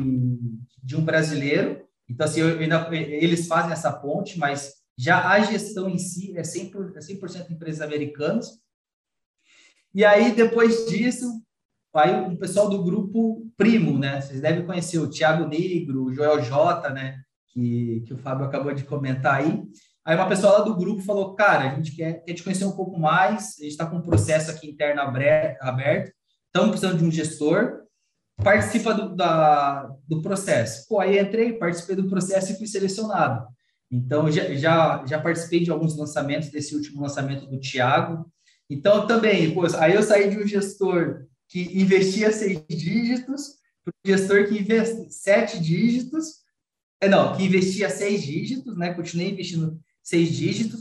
de um brasileiro, então, assim, eu, eu, eles fazem essa ponte, mas já a gestão em si é 100%, é 100 empresas americanas. E aí, depois disso, aí o pessoal do grupo Primo, né? Vocês devem conhecer o Thiago Negro, o Joel J, né? Que, que o Fábio acabou de comentar aí. Aí uma pessoa lá do grupo falou, cara, a gente quer, quer te conhecer um pouco mais, a gente está com um processo aqui interno aberto, estamos precisando de um gestor, participa do, da, do processo. Pô, aí entrei, participei do processo e fui selecionado. Então, já, já, já participei de alguns lançamentos, desse último lançamento do Thiago. Então, também, pô, aí eu saí de um gestor que investia seis dígitos para um gestor que investe sete dígitos, é, não, que investia seis dígitos, né? Continuei investindo seis dígitos,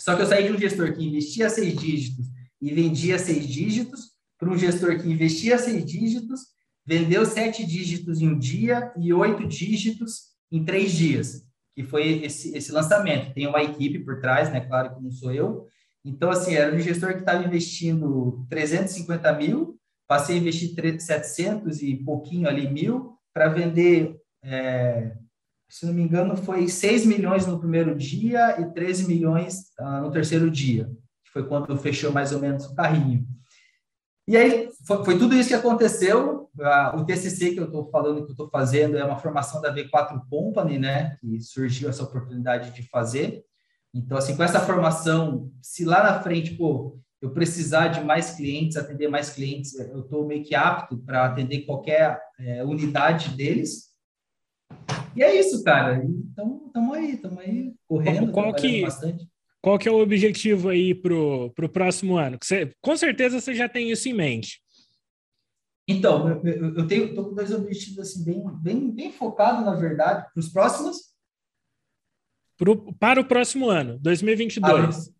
só que eu saí de um gestor que investia seis dígitos e vendia seis dígitos para um gestor que investia seis dígitos, vendeu sete dígitos em um dia e oito dígitos em três dias, que foi esse, esse lançamento. Tem uma equipe por trás, né? Claro que não sou eu. Então, assim, era um gestor que estava investindo 350 mil passei a investir 700 e pouquinho ali mil para vender, é, se não me engano, foi 6 milhões no primeiro dia e 13 milhões ah, no terceiro dia, que foi quando fechou mais ou menos o carrinho. E aí foi, foi tudo isso que aconteceu. Ah, o TCC que eu estou falando, que eu estou fazendo, é uma formação da V4 Company, né? Que surgiu essa oportunidade de fazer. Então, assim, com essa formação, se lá na frente, pô, eu precisar de mais clientes, atender mais clientes, eu estou meio que apto para atender qualquer é, unidade deles. E é isso, cara. Então, estamos aí, estamos aí correndo, qual que, bastante. Qual que é o objetivo aí para o próximo ano? Você, com certeza você já tem isso em mente. Então, eu, eu tenho tô com dois objetivos assim, bem, bem, bem focados, na verdade, para os próximos. Pro, para o próximo ano, 2022.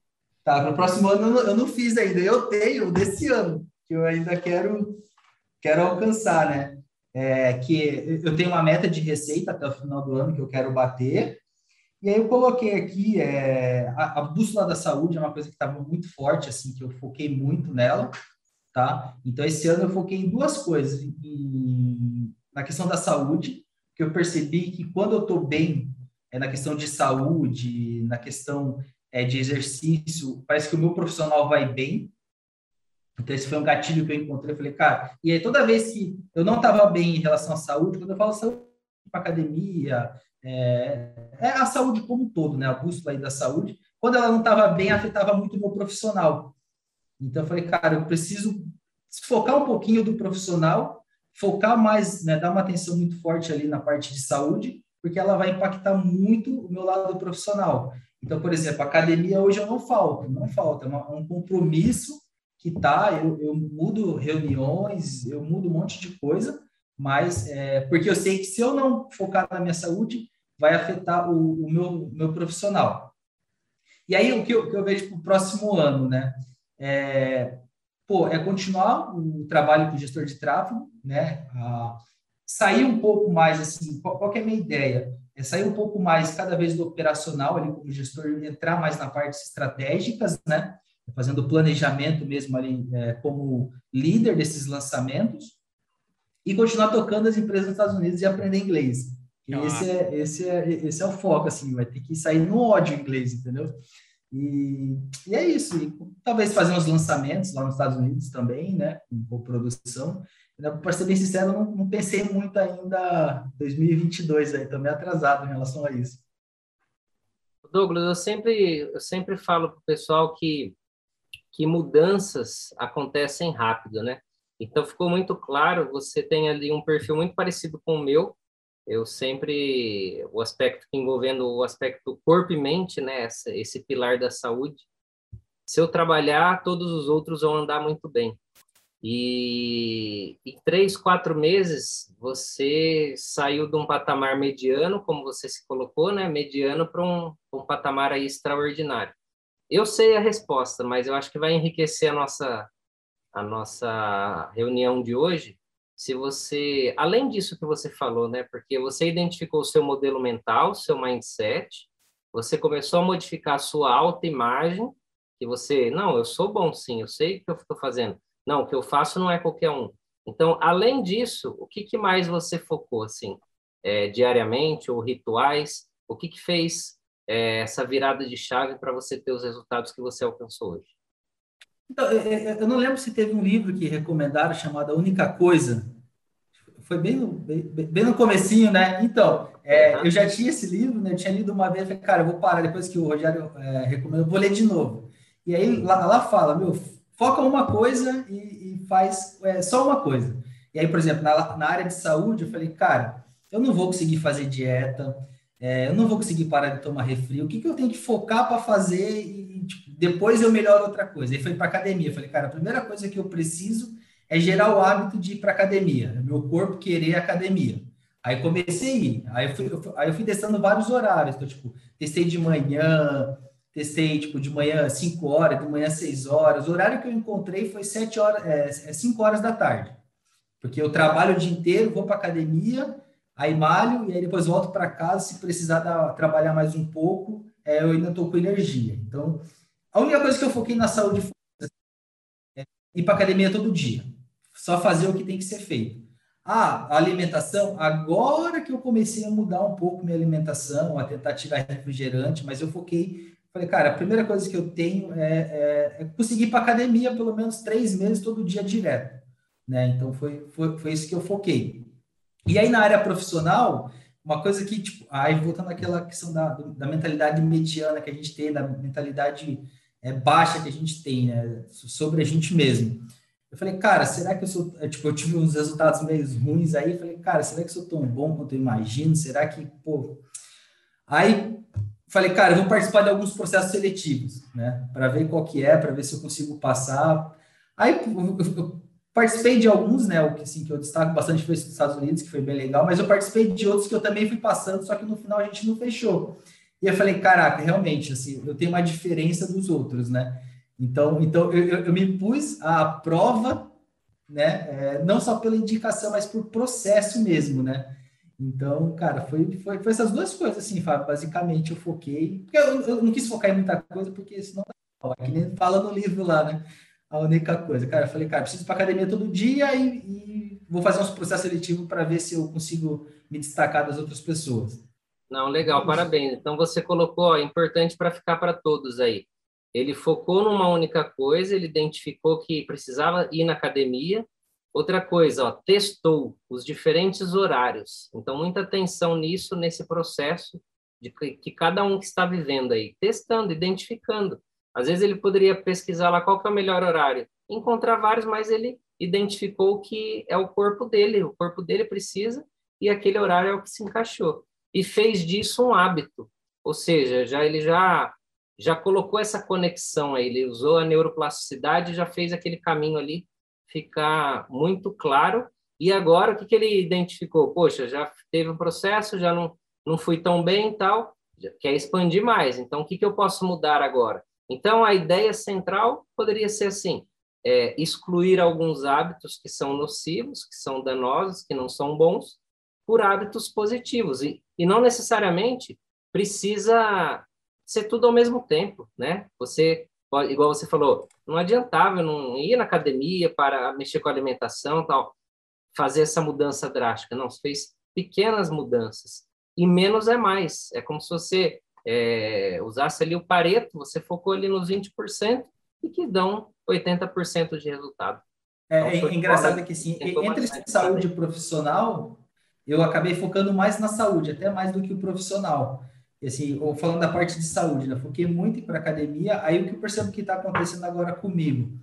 Tá, para o próximo ano eu não, eu não, fiz ainda. Eu tenho desse ano, que eu ainda quero, quero alcançar, né? É, que eu tenho uma meta de receita até o final do ano que eu quero bater. E aí eu coloquei aqui é, a, a bússola da saúde é uma coisa que estava muito forte, assim, que eu foquei muito nela, tá? Então esse ano eu foquei em duas coisas, em, na questão da saúde, que eu percebi que quando eu estou bem é, na questão de saúde, na questão é, de exercício, parece que o meu profissional vai bem. Então, esse foi um gatilho que eu encontrei. Eu falei, cara, e aí toda vez que eu não estava bem em relação à saúde, quando eu falo saúde, para academia, é, é, a saúde como um todo, né? A bússola aí da saúde. Quando ela não estava bem, afetava muito o meu profissional. Então, eu falei, cara, eu preciso focar um pouquinho do profissional, focar mais, né, dar uma atenção muito forte ali na parte de saúde, porque ela vai impactar muito o meu lado profissional. Então, por exemplo, academia hoje eu não falto, não falta, é, um compromisso que tá, eu, eu mudo reuniões, eu mudo um monte de coisa, mas é, porque eu sei que se eu não focar na minha saúde, vai afetar o, o meu, meu profissional. E aí, o que eu, que eu vejo para o próximo ano, né? É, pô, é continuar o trabalho com gestor de tráfego, né? Ah, sair um pouco mais, assim, qual, qual é a minha ideia? É sair um pouco mais, cada vez, do operacional, ali como gestor, entrar mais na parte estratégicas, né? Fazendo planejamento mesmo ali é, como líder desses lançamentos e continuar tocando as empresas nos Estados Unidos e aprender inglês. E ah. esse, é, esse, é, esse é o foco, assim, vai ter que sair no ódio inglês, entendeu? E, e é isso. E, talvez fazer uns lançamentos lá nos Estados Unidos também, né? Com produção. Para ser bem sincero, não, não, pensei muito ainda 2022 aí, estou meio atrasado em relação a isso. Douglas, eu sempre, eu sempre falo para o pessoal que, que mudanças acontecem rápido, né? Então ficou muito claro, você tem ali um perfil muito parecido com o meu. Eu sempre o aspecto envolvendo o aspecto corpo e mente, né, esse, esse pilar da saúde. Se eu trabalhar, todos os outros vão andar muito bem. E em três, quatro meses, você saiu de um patamar mediano, como você se colocou, né? Mediano para um, um patamar aí extraordinário. Eu sei a resposta, mas eu acho que vai enriquecer a nossa, a nossa reunião de hoje. Se você, além disso que você falou, né? Porque você identificou o seu modelo mental, seu mindset, você começou a modificar a sua autoimagem, que você, não, eu sou bom sim, eu sei o que eu estou fazendo não, o que eu faço não é qualquer um. Então, além disso, o que, que mais você focou, assim, é, diariamente, ou rituais? O que, que fez é, essa virada de chave para você ter os resultados que você alcançou hoje? Então, eu não lembro se teve um livro que recomendaram chamado A Única Coisa. Foi bem no, bem, bem no comecinho, né? Então, é, uhum. eu já tinha esse livro, né? Eu tinha lido uma vez, falei, cara, eu vou parar depois que o Rogério é, recomendou, vou ler de novo. E aí lá, lá fala, meu, foca uma coisa e, e faz é, só uma coisa. E aí, por exemplo, na, na, área de saúde, eu falei, cara, eu não vou conseguir fazer dieta, é, eu não vou conseguir parar de tomar refri, o que, que eu tenho que focar para fazer e tipo, depois eu melhoro outra coisa. Aí foi para academia, eu falei, cara, a primeira coisa que eu preciso é gerar o hábito de ir para academia, meu corpo querer academia. Aí comecei a ir, aí eu fui, aí eu fui testando vários horários, então, tipo, testei de manhã, testei tipo de manhã 5 horas, de manhã 6 horas. O horário que eu encontrei foi 7 horas, é, 5 é horas da tarde. Porque eu trabalho o dia inteiro, vou para academia, aí malho e aí depois volto para casa. Se precisar dar, trabalhar mais um pouco, é, eu ainda estou com energia. Então, a única coisa que eu foquei na saúde foi é ir para academia todo dia. Só fazer o que tem que ser feito. Ah, a alimentação, agora que eu comecei a mudar um pouco minha alimentação, a tentar tirar refrigerante, mas eu foquei Falei, cara, a primeira coisa que eu tenho é, é, é conseguir ir para academia pelo menos três meses todo dia direto. Né? Então foi, foi, foi isso que eu foquei. E aí na área profissional, uma coisa que, tipo, aí voltando àquela questão da, da mentalidade mediana que a gente tem, da mentalidade é, baixa que a gente tem, né? Sobre a gente mesmo. Eu falei, cara, será que eu sou. É, tipo, eu tive uns resultados meio ruins aí. Falei, cara, será que eu sou tão bom quanto eu imagino? Será que, pô. Aí falei, cara, eu vou participar de alguns processos seletivos, né? Para ver qual que é, para ver se eu consigo passar. Aí eu, eu participei de alguns, né? O que, assim, que eu destaco bastante foi os Estados Unidos, que foi bem legal, mas eu participei de outros que eu também fui passando, só que no final a gente não fechou. E eu falei, caraca, realmente, assim, eu tenho uma diferença dos outros, né? Então, então eu, eu me pus à prova, né? É, não só pela indicação, mas por processo mesmo, né? Então, cara, foi, foi, foi essas duas coisas, assim, Fábio. Basicamente, eu foquei. Eu, eu não quis focar em muita coisa, porque senão é que nem fala no livro lá, né? A única coisa. Cara, eu falei, cara, preciso ir para academia todo dia e, e vou fazer uns processos seletivos para ver se eu consigo me destacar das outras pessoas. Não, legal, parabéns. Então você colocou, ó, importante para ficar para todos aí. Ele focou numa única coisa, ele identificou que precisava ir na academia. Outra coisa, ó, testou os diferentes horários. Então, muita atenção nisso, nesse processo de que, que cada um que está vivendo aí, testando, identificando. Às vezes ele poderia pesquisar lá qual que é o melhor horário, encontrar vários, mas ele identificou que é o corpo dele, o corpo dele precisa e aquele horário é o que se encaixou e fez disso um hábito. Ou seja, já ele já já colocou essa conexão aí, ele usou a neuroplasticidade, já fez aquele caminho ali ficar muito claro. E agora o que, que ele identificou? Poxa, já teve um processo, já não não fui tão bem e tal, quer expandir mais. Então o que que eu posso mudar agora? Então a ideia central poderia ser assim: é, excluir alguns hábitos que são nocivos, que são danosos, que não são bons, por hábitos positivos. E, e não necessariamente precisa ser tudo ao mesmo tempo, né? Você, igual você falou, não adiantava, eu não ir na academia para mexer com a alimentação tal, fazer essa mudança drástica. Não, você fez pequenas mudanças. E menos é mais. É como se você é, usasse ali o pareto, você focou ali nos 20% e que dão 80% de resultado. É, então, é engraçado que, sim, entre saúde profissional, eu acabei focando mais na saúde, até mais do que o profissional. Assim, ou falando da parte de saúde, né? Foquei muito para academia. Aí o que eu percebo que está acontecendo agora comigo?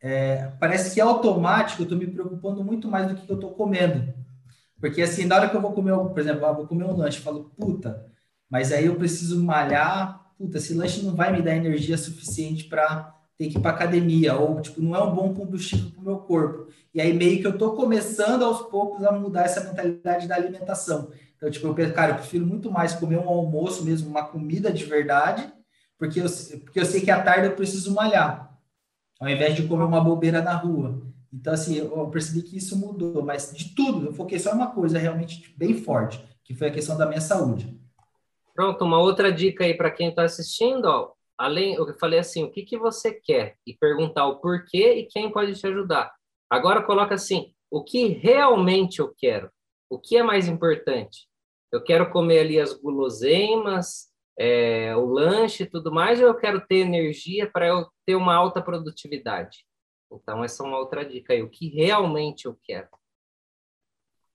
É, parece que é automático, eu estou me preocupando muito mais do que eu estou comendo. Porque assim, na hora que eu vou comer, por exemplo, ah, vou comer um lanche, falo, puta, mas aí eu preciso malhar, puta, esse lanche não vai me dar energia suficiente para ter que ir para academia, ou tipo, não é um bom combustível para o meu corpo. E aí meio que eu estou começando aos poucos a mudar essa mentalidade da alimentação. Então, tipo, eu, cara, eu prefiro muito mais comer um almoço mesmo, uma comida de verdade, porque eu, porque eu sei que à tarde eu preciso malhar, ao invés de comer uma bobeira na rua. Então, assim, eu percebi que isso mudou, mas de tudo, eu foquei só em uma coisa realmente bem forte, que foi a questão da minha saúde. Pronto, uma outra dica aí para quem está assistindo, ó, além, eu falei assim, o que, que você quer? E perguntar o porquê e quem pode te ajudar. Agora coloca assim, o que realmente eu quero? O que é mais importante? Eu quero comer ali as guloseimas, é, o lanche e tudo mais, ou eu quero ter energia para eu ter uma alta produtividade? Então, essa é uma outra dica aí, o que realmente eu quero.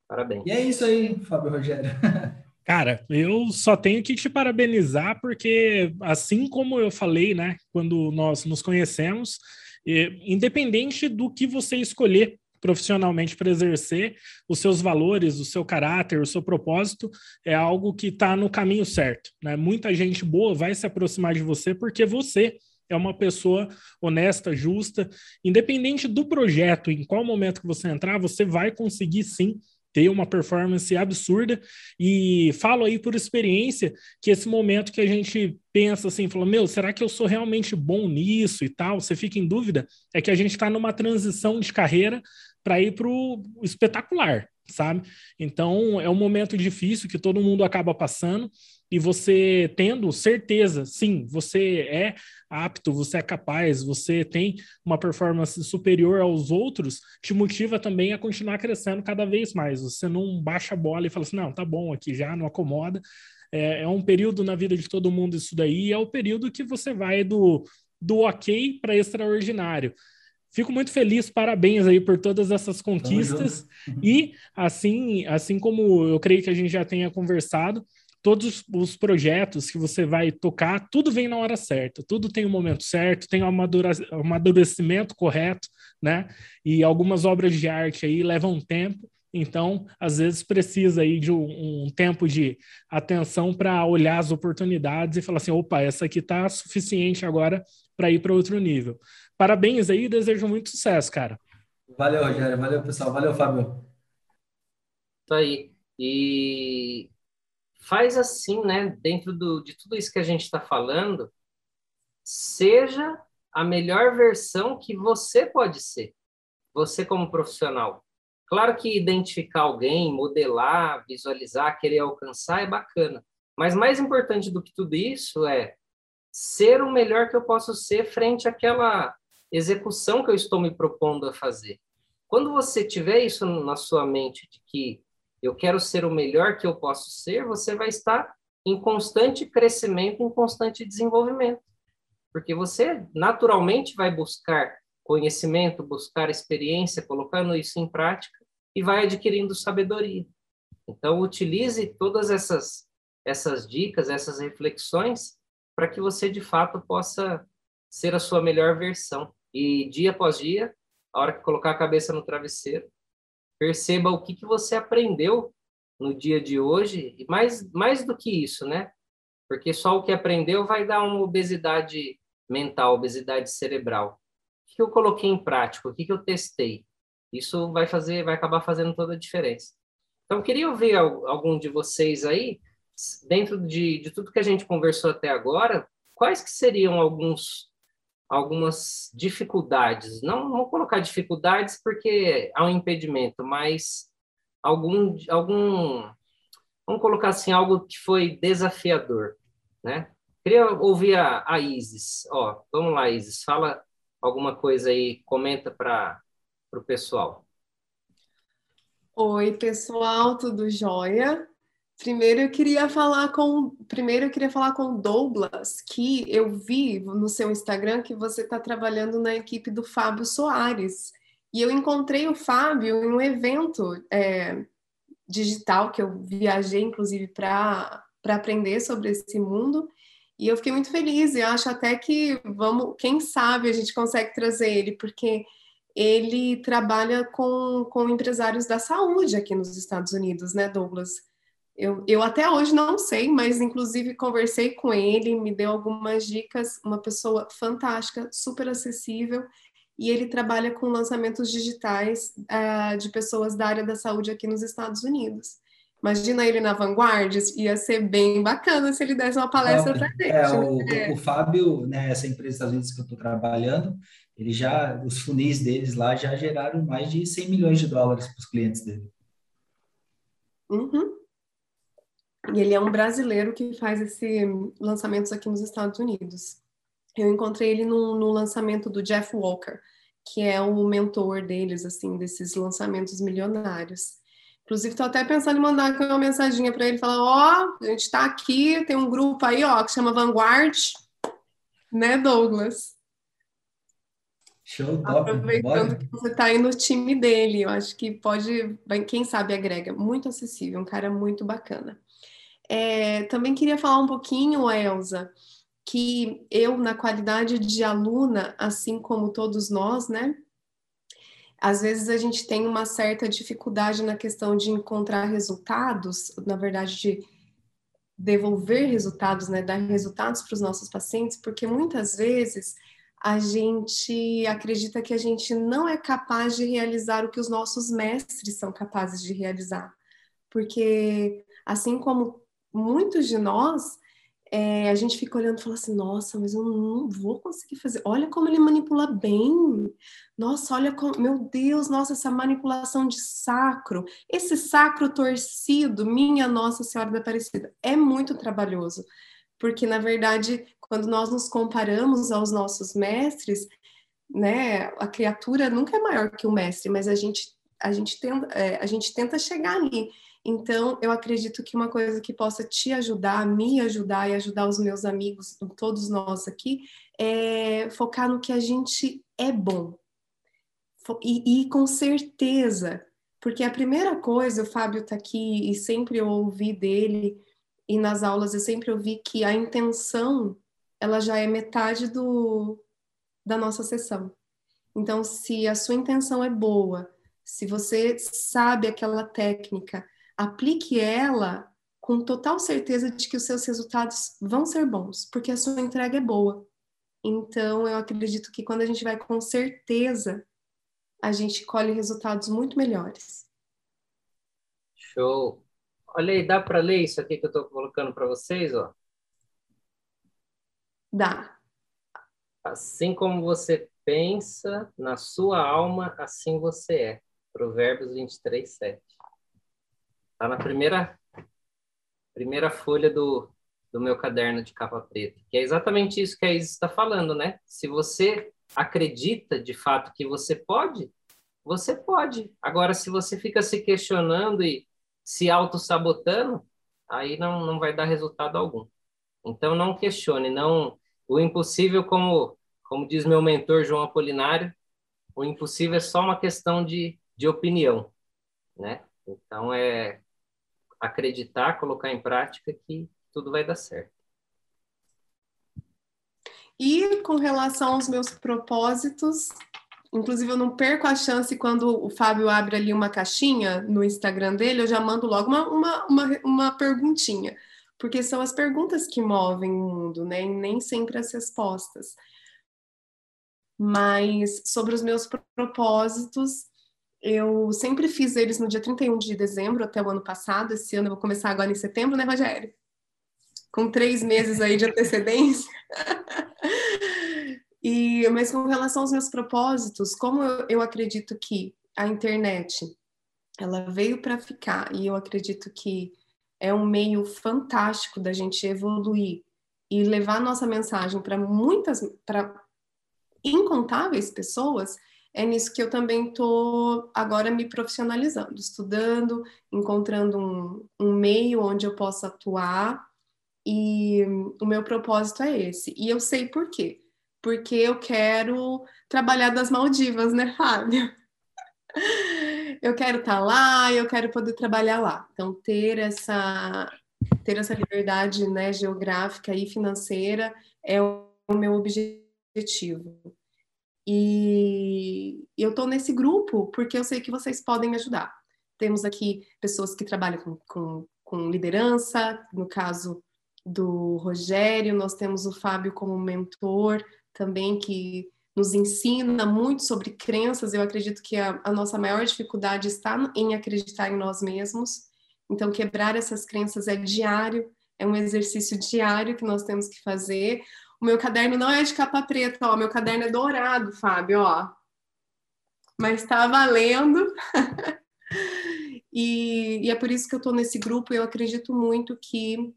Parabéns. E é isso aí, Fábio Rogério. Cara, eu só tenho que te parabenizar, porque assim como eu falei, né, quando nós nos conhecemos, independente do que você escolher profissionalmente para exercer, os seus valores, o seu caráter, o seu propósito é algo que está no caminho certo. Né? Muita gente boa vai se aproximar de você porque você é uma pessoa honesta, justa, independente do projeto, em qual momento que você entrar, você vai conseguir sim ter uma performance absurda e falo aí por experiência que esse momento que a gente pensa assim, fala, meu, será que eu sou realmente bom nisso e tal? Você fica em dúvida, é que a gente está numa transição de carreira para ir para o espetacular, sabe? Então é um momento difícil que todo mundo acaba passando e você tendo certeza, sim, você é apto, você é capaz, você tem uma performance superior aos outros, te motiva também a continuar crescendo cada vez mais. Você não baixa a bola e fala assim, não, tá bom aqui já, não acomoda. É, é um período na vida de todo mundo isso daí, é o período que você vai do, do ok para extraordinário. Fico muito feliz, parabéns aí por todas essas conquistas. E assim, assim como eu creio que a gente já tenha conversado, todos os projetos que você vai tocar, tudo vem na hora certa, tudo tem o um momento certo, tem o um amadurecimento correto, né? E algumas obras de arte aí levam tempo, então às vezes precisa aí de um, um tempo de atenção para olhar as oportunidades e falar assim, opa, essa aqui tá suficiente agora para ir para outro nível. Parabéns aí, desejo muito sucesso, cara. Valeu, Rogério, valeu pessoal, valeu, Fábio. Isso aí. E faz assim, né? Dentro do, de tudo isso que a gente está falando, seja a melhor versão que você pode ser, você como profissional. Claro que identificar alguém, modelar, visualizar, querer alcançar é bacana, mas mais importante do que tudo isso é ser o melhor que eu posso ser frente àquela execução que eu estou me propondo a fazer. Quando você tiver isso na sua mente de que eu quero ser o melhor que eu posso ser, você vai estar em constante crescimento, em constante desenvolvimento. Porque você naturalmente vai buscar conhecimento, buscar experiência, colocando isso em prática e vai adquirindo sabedoria. Então, utilize todas essas, essas dicas, essas reflexões, para que você de fato possa ser a sua melhor versão. E dia após dia, a hora que colocar a cabeça no travesseiro, perceba o que, que você aprendeu no dia de hoje, e mais, mais do que isso, né? Porque só o que aprendeu vai dar uma obesidade mental, obesidade cerebral. O que eu coloquei em prática? O que, que eu testei? Isso vai fazer, vai acabar fazendo toda a diferença. Então, queria ouvir algum de vocês aí, dentro de, de tudo que a gente conversou até agora, quais que seriam alguns algumas dificuldades. Não vou colocar dificuldades porque há um impedimento, mas algum, algum vamos colocar assim, algo que foi desafiador, né? Queria ouvir a, a Isis. Ó, vamos lá, Isis, fala alguma coisa aí, comenta para o pessoal. Oi, pessoal, tudo jóia? Primeiro eu queria falar com primeiro eu queria falar com o Douglas, que eu vi no seu Instagram que você está trabalhando na equipe do Fábio Soares. E eu encontrei o Fábio em um evento é, digital que eu viajei, inclusive, para aprender sobre esse mundo. E eu fiquei muito feliz e acho até que vamos, quem sabe a gente consegue trazer ele, porque ele trabalha com, com empresários da saúde aqui nos Estados Unidos, né, Douglas? Eu, eu até hoje não sei, mas inclusive conversei com ele, me deu algumas dicas, uma pessoa fantástica, super acessível, e ele trabalha com lançamentos digitais uh, de pessoas da área da saúde aqui nos Estados Unidos. Imagina ele na Vanguard, ia ser bem bacana se ele desse uma palestra para gente. É, o, é. o Fábio, né, essa empresa dos Estados Unidos que eu estou trabalhando, ele já, os funis deles lá já geraram mais de 100 milhões de dólares para os clientes dele. Uhum. E ele é um brasileiro que faz esse lançamentos aqui nos Estados Unidos. Eu encontrei ele no, no lançamento do Jeff Walker, que é o mentor deles, assim, desses lançamentos milionários. Inclusive, estou até pensando em mandar aqui uma mensaginha para ele, falar, ó, oh, a gente está aqui, tem um grupo aí, ó, que chama Vanguard, né, Douglas? Show, top. Aproveitando Bora. que você está aí no time dele, eu acho que pode, quem sabe agrega, muito acessível, um cara muito bacana. É, também queria falar um pouquinho, Elza, que eu, na qualidade de aluna, assim como todos nós, né? Às vezes a gente tem uma certa dificuldade na questão de encontrar resultados, na verdade, de devolver resultados, né? Dar resultados para os nossos pacientes, porque muitas vezes a gente acredita que a gente não é capaz de realizar o que os nossos mestres são capazes de realizar. Porque, assim como muitos de nós, é, a gente fica olhando e fala assim, nossa, mas eu não vou conseguir fazer. Olha como ele manipula bem. Nossa, olha como, meu Deus, nossa, essa manipulação de sacro, esse sacro torcido, minha Nossa Senhora da Aparecida, é muito trabalhoso, porque na verdade, quando nós nos comparamos aos nossos mestres, né, a criatura nunca é maior que o mestre, mas a gente a gente tenta, é, a gente tenta chegar ali. Então, eu acredito que uma coisa que possa te ajudar, me ajudar e ajudar os meus amigos, todos nós aqui, é focar no que a gente é bom. E, e com certeza, porque a primeira coisa, o Fábio está aqui e sempre eu ouvi dele, e nas aulas eu sempre ouvi que a intenção, ela já é metade do, da nossa sessão. Então, se a sua intenção é boa, se você sabe aquela técnica, aplique ela com total certeza de que os seus resultados vão ser bons, porque a sua entrega é boa. Então, eu acredito que quando a gente vai com certeza, a gente colhe resultados muito melhores. Show! Olha aí, dá para ler isso aqui que eu estou colocando para vocês, ó? Dá. Assim como você pensa na sua alma, assim você é. Provérbios 23, 7. Está na primeira, primeira folha do, do meu caderno de capa preta. Que é exatamente isso que a Isis está falando, né? Se você acredita de fato que você pode, você pode. Agora, se você fica se questionando e se auto-sabotando, aí não, não vai dar resultado algum. Então, não questione, não. O impossível, como, como diz meu mentor João Apolinário, o impossível é só uma questão de, de opinião, né? Então, é acreditar, colocar em prática que tudo vai dar certo. E com relação aos meus propósitos, inclusive eu não perco a chance quando o Fábio abre ali uma caixinha no Instagram dele, eu já mando logo uma, uma, uma, uma perguntinha, porque são as perguntas que movem o mundo, né? E nem sempre as respostas. Mas sobre os meus propósitos, eu sempre fiz eles no dia 31 de dezembro até o ano passado. Esse ano eu vou começar agora em setembro, né, Rogério? Com três meses aí de antecedência. e, mas com relação aos meus propósitos, como eu, eu acredito que a internet ela veio para ficar e eu acredito que é um meio fantástico da gente evoluir e levar nossa mensagem para muitas, para incontáveis pessoas, é nisso que eu também estou agora me profissionalizando, estudando, encontrando um, um meio onde eu possa atuar e o meu propósito é esse. E eu sei por quê. Porque eu quero trabalhar das Maldivas, né, Fábio? Eu quero estar tá lá, eu quero poder trabalhar lá. Então, ter essa, ter essa liberdade né, geográfica e financeira é o meu objetivo. E eu estou nesse grupo porque eu sei que vocês podem me ajudar. Temos aqui pessoas que trabalham com, com, com liderança, no caso do Rogério, nós temos o Fábio como mentor também, que nos ensina muito sobre crenças. Eu acredito que a, a nossa maior dificuldade está em acreditar em nós mesmos. Então, quebrar essas crenças é diário, é um exercício diário que nós temos que fazer. O meu caderno não é de capa preta, ó, meu caderno é dourado, Fábio, ó. Mas está valendo. e, e, é por isso que eu estou nesse grupo. Eu acredito muito que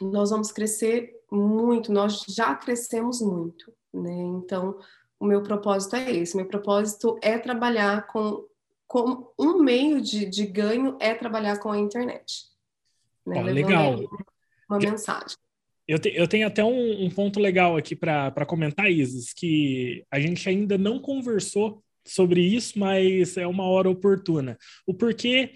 nós vamos crescer muito, nós já crescemos muito, né? Então, o meu propósito é esse. Meu propósito é trabalhar com, com um meio de, de ganho é trabalhar com a internet. Né? Legal. Uma mensagem. Eu, te, eu tenho até um, um ponto legal aqui para comentar, Isis, que a gente ainda não conversou sobre isso, mas é uma hora oportuna. O porquê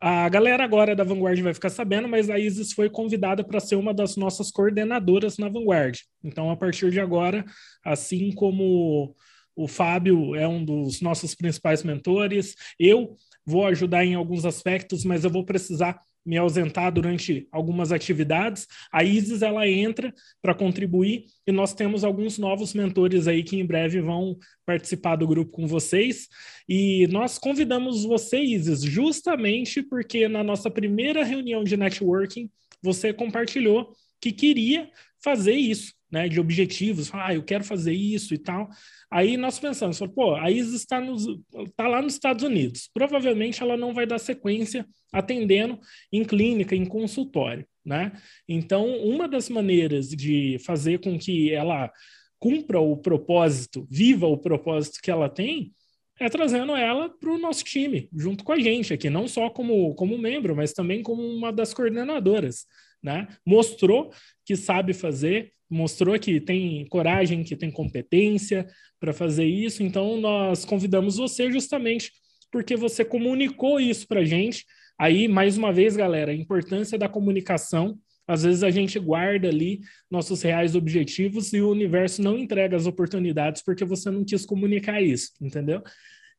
a galera agora da Vanguard vai ficar sabendo, mas a Isis foi convidada para ser uma das nossas coordenadoras na Vanguard. Então, a partir de agora, assim como o Fábio é um dos nossos principais mentores, eu vou ajudar em alguns aspectos, mas eu vou precisar me ausentar durante algumas atividades, a Isis ela entra para contribuir e nós temos alguns novos mentores aí que em breve vão participar do grupo com vocês. E nós convidamos você, Isis, justamente porque na nossa primeira reunião de networking você compartilhou que queria fazer isso, né, de objetivos, ah, eu quero fazer isso e tal. Aí nós pensamos, pô, a Isis está tá lá nos Estados Unidos. Provavelmente ela não vai dar sequência atendendo em clínica, em consultório, né? Então, uma das maneiras de fazer com que ela cumpra o propósito, viva o propósito que ela tem, é trazendo ela para o nosso time, junto com a gente aqui, não só como, como membro, mas também como uma das coordenadoras. Né? Mostrou que sabe fazer, mostrou que tem coragem, que tem competência para fazer isso. Então, nós convidamos você justamente porque você comunicou isso para a gente. Aí, mais uma vez, galera, a importância da comunicação. Às vezes a gente guarda ali nossos reais objetivos e o universo não entrega as oportunidades porque você não quis comunicar isso, entendeu?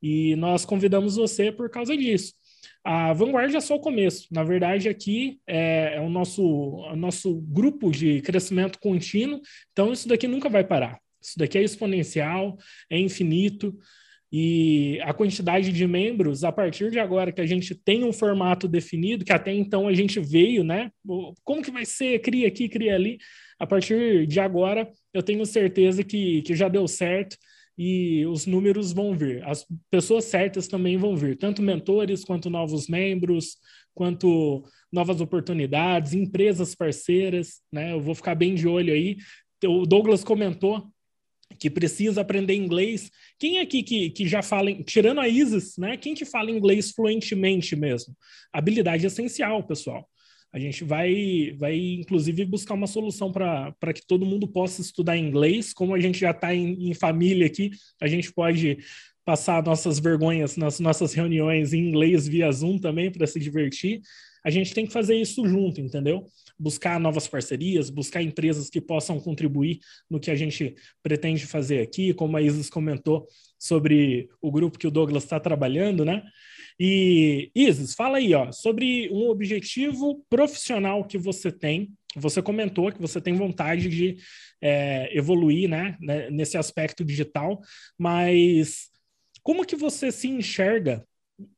E nós convidamos você por causa disso. A Vanguard é só o começo. Na verdade, aqui é, é o, nosso, o nosso grupo de crescimento contínuo, então isso daqui nunca vai parar. Isso daqui é exponencial, é infinito. E a quantidade de membros, a partir de agora que a gente tem um formato definido, que até então a gente veio, né? Como que vai ser? Cria aqui, cria ali. A partir de agora, eu tenho certeza que, que já deu certo e os números vão vir. As pessoas certas também vão vir, tanto mentores quanto novos membros, quanto novas oportunidades, empresas parceiras, né? Eu vou ficar bem de olho aí. O Douglas comentou que precisa aprender inglês. Quem aqui que, que já fala, tirando a Isis, né? Quem que fala inglês fluentemente mesmo? Habilidade essencial, pessoal. A gente vai, vai inclusive, buscar uma solução para que todo mundo possa estudar inglês. Como a gente já está em, em família aqui, a gente pode passar nossas vergonhas nas nossas reuniões em inglês via Zoom também para se divertir. A gente tem que fazer isso junto, entendeu? Buscar novas parcerias, buscar empresas que possam contribuir no que a gente pretende fazer aqui, como a Isis comentou sobre o grupo que o Douglas está trabalhando, né? E Isis, fala aí, ó, sobre um objetivo profissional que você tem. Você comentou que você tem vontade de é, evoluir, né, né, nesse aspecto digital, mas como que você se enxerga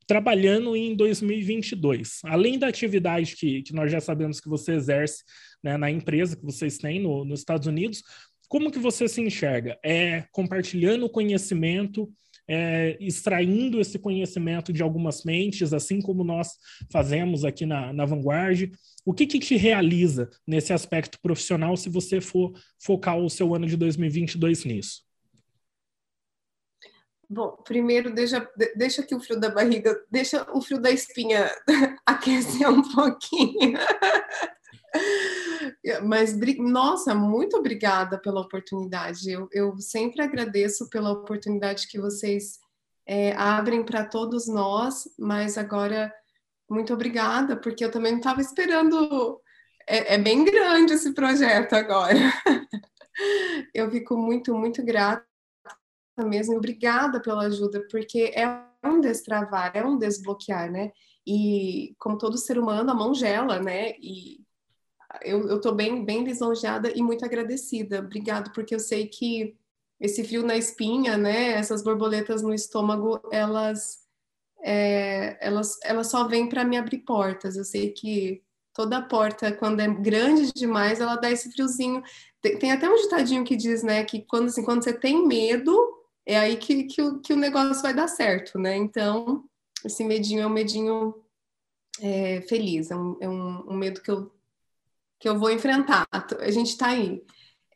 trabalhando em 2022? Além da atividade que, que nós já sabemos que você exerce né, na empresa que vocês têm no, nos Estados Unidos, como que você se enxerga? É compartilhando conhecimento, é, extraindo esse conhecimento de algumas mentes, assim como nós fazemos aqui na, na Vanguard. O que, que te realiza nesse aspecto profissional se você for focar o seu ano de 2022 nisso? Bom, primeiro deixa, deixa que o frio da barriga, deixa o frio da espinha aquecer um pouquinho. Mas, nossa, muito obrigada pela oportunidade. Eu, eu sempre agradeço pela oportunidade que vocês é, abrem para todos nós, mas agora, muito obrigada, porque eu também não estava esperando. É, é bem grande esse projeto agora. eu fico muito, muito grata mesmo. Obrigada pela ajuda, porque é um destravar, é um desbloquear, né? E como todo ser humano, a mão gela, né? E eu estou bem, bem lisonjeada e muito agradecida. Obrigado, porque eu sei que esse frio na espinha, né? Essas borboletas no estômago, elas é, elas, elas só vêm para me abrir portas. Eu sei que toda porta, quando é grande demais, ela dá esse friozinho. Tem, tem, até um ditadinho que diz, né, que quando, assim, quando você tem medo, é aí que, que, o, que o negócio vai dar certo, né? Então, esse medinho é um medinho é, feliz, é, um, é um, um medo que eu que eu vou enfrentar. A gente está aí.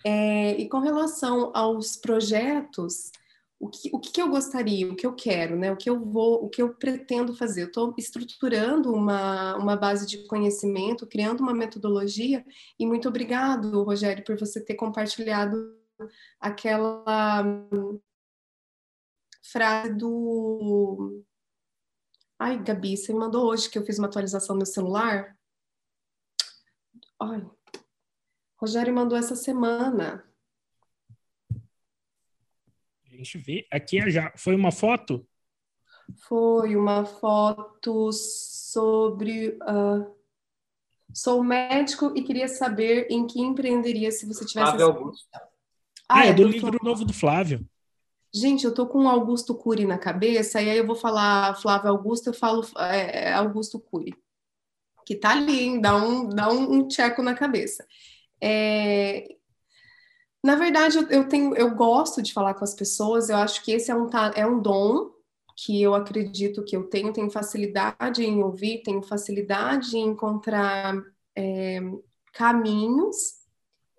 É, e com relação aos projetos, o que, o que eu gostaria, o que eu quero, né? O que eu vou, o que eu pretendo fazer? Eu estou estruturando uma, uma base de conhecimento, criando uma metodologia, e muito obrigado, Rogério, por você ter compartilhado aquela frase do. Ai, Gabi, você me mandou hoje que eu fiz uma atualização no meu celular. Olha, Rogério mandou essa semana. A gente vê aqui já foi uma foto. Foi uma foto sobre. Uh, sou médico e queria saber em que empreenderia se você tivesse. Flávio Augusto. Ah, é, é do livro novo do Flávio. Gente, eu tô com o Augusto Cury na cabeça, e aí eu vou falar Flávio Augusto, eu falo é, Augusto Cury que tá ali, hein? dá um, dá um, tcheco na cabeça. É... Na verdade, eu, tenho, eu gosto de falar com as pessoas, eu acho que esse é um, é um dom que eu acredito que eu tenho, tenho facilidade em ouvir, tenho facilidade em encontrar é, caminhos,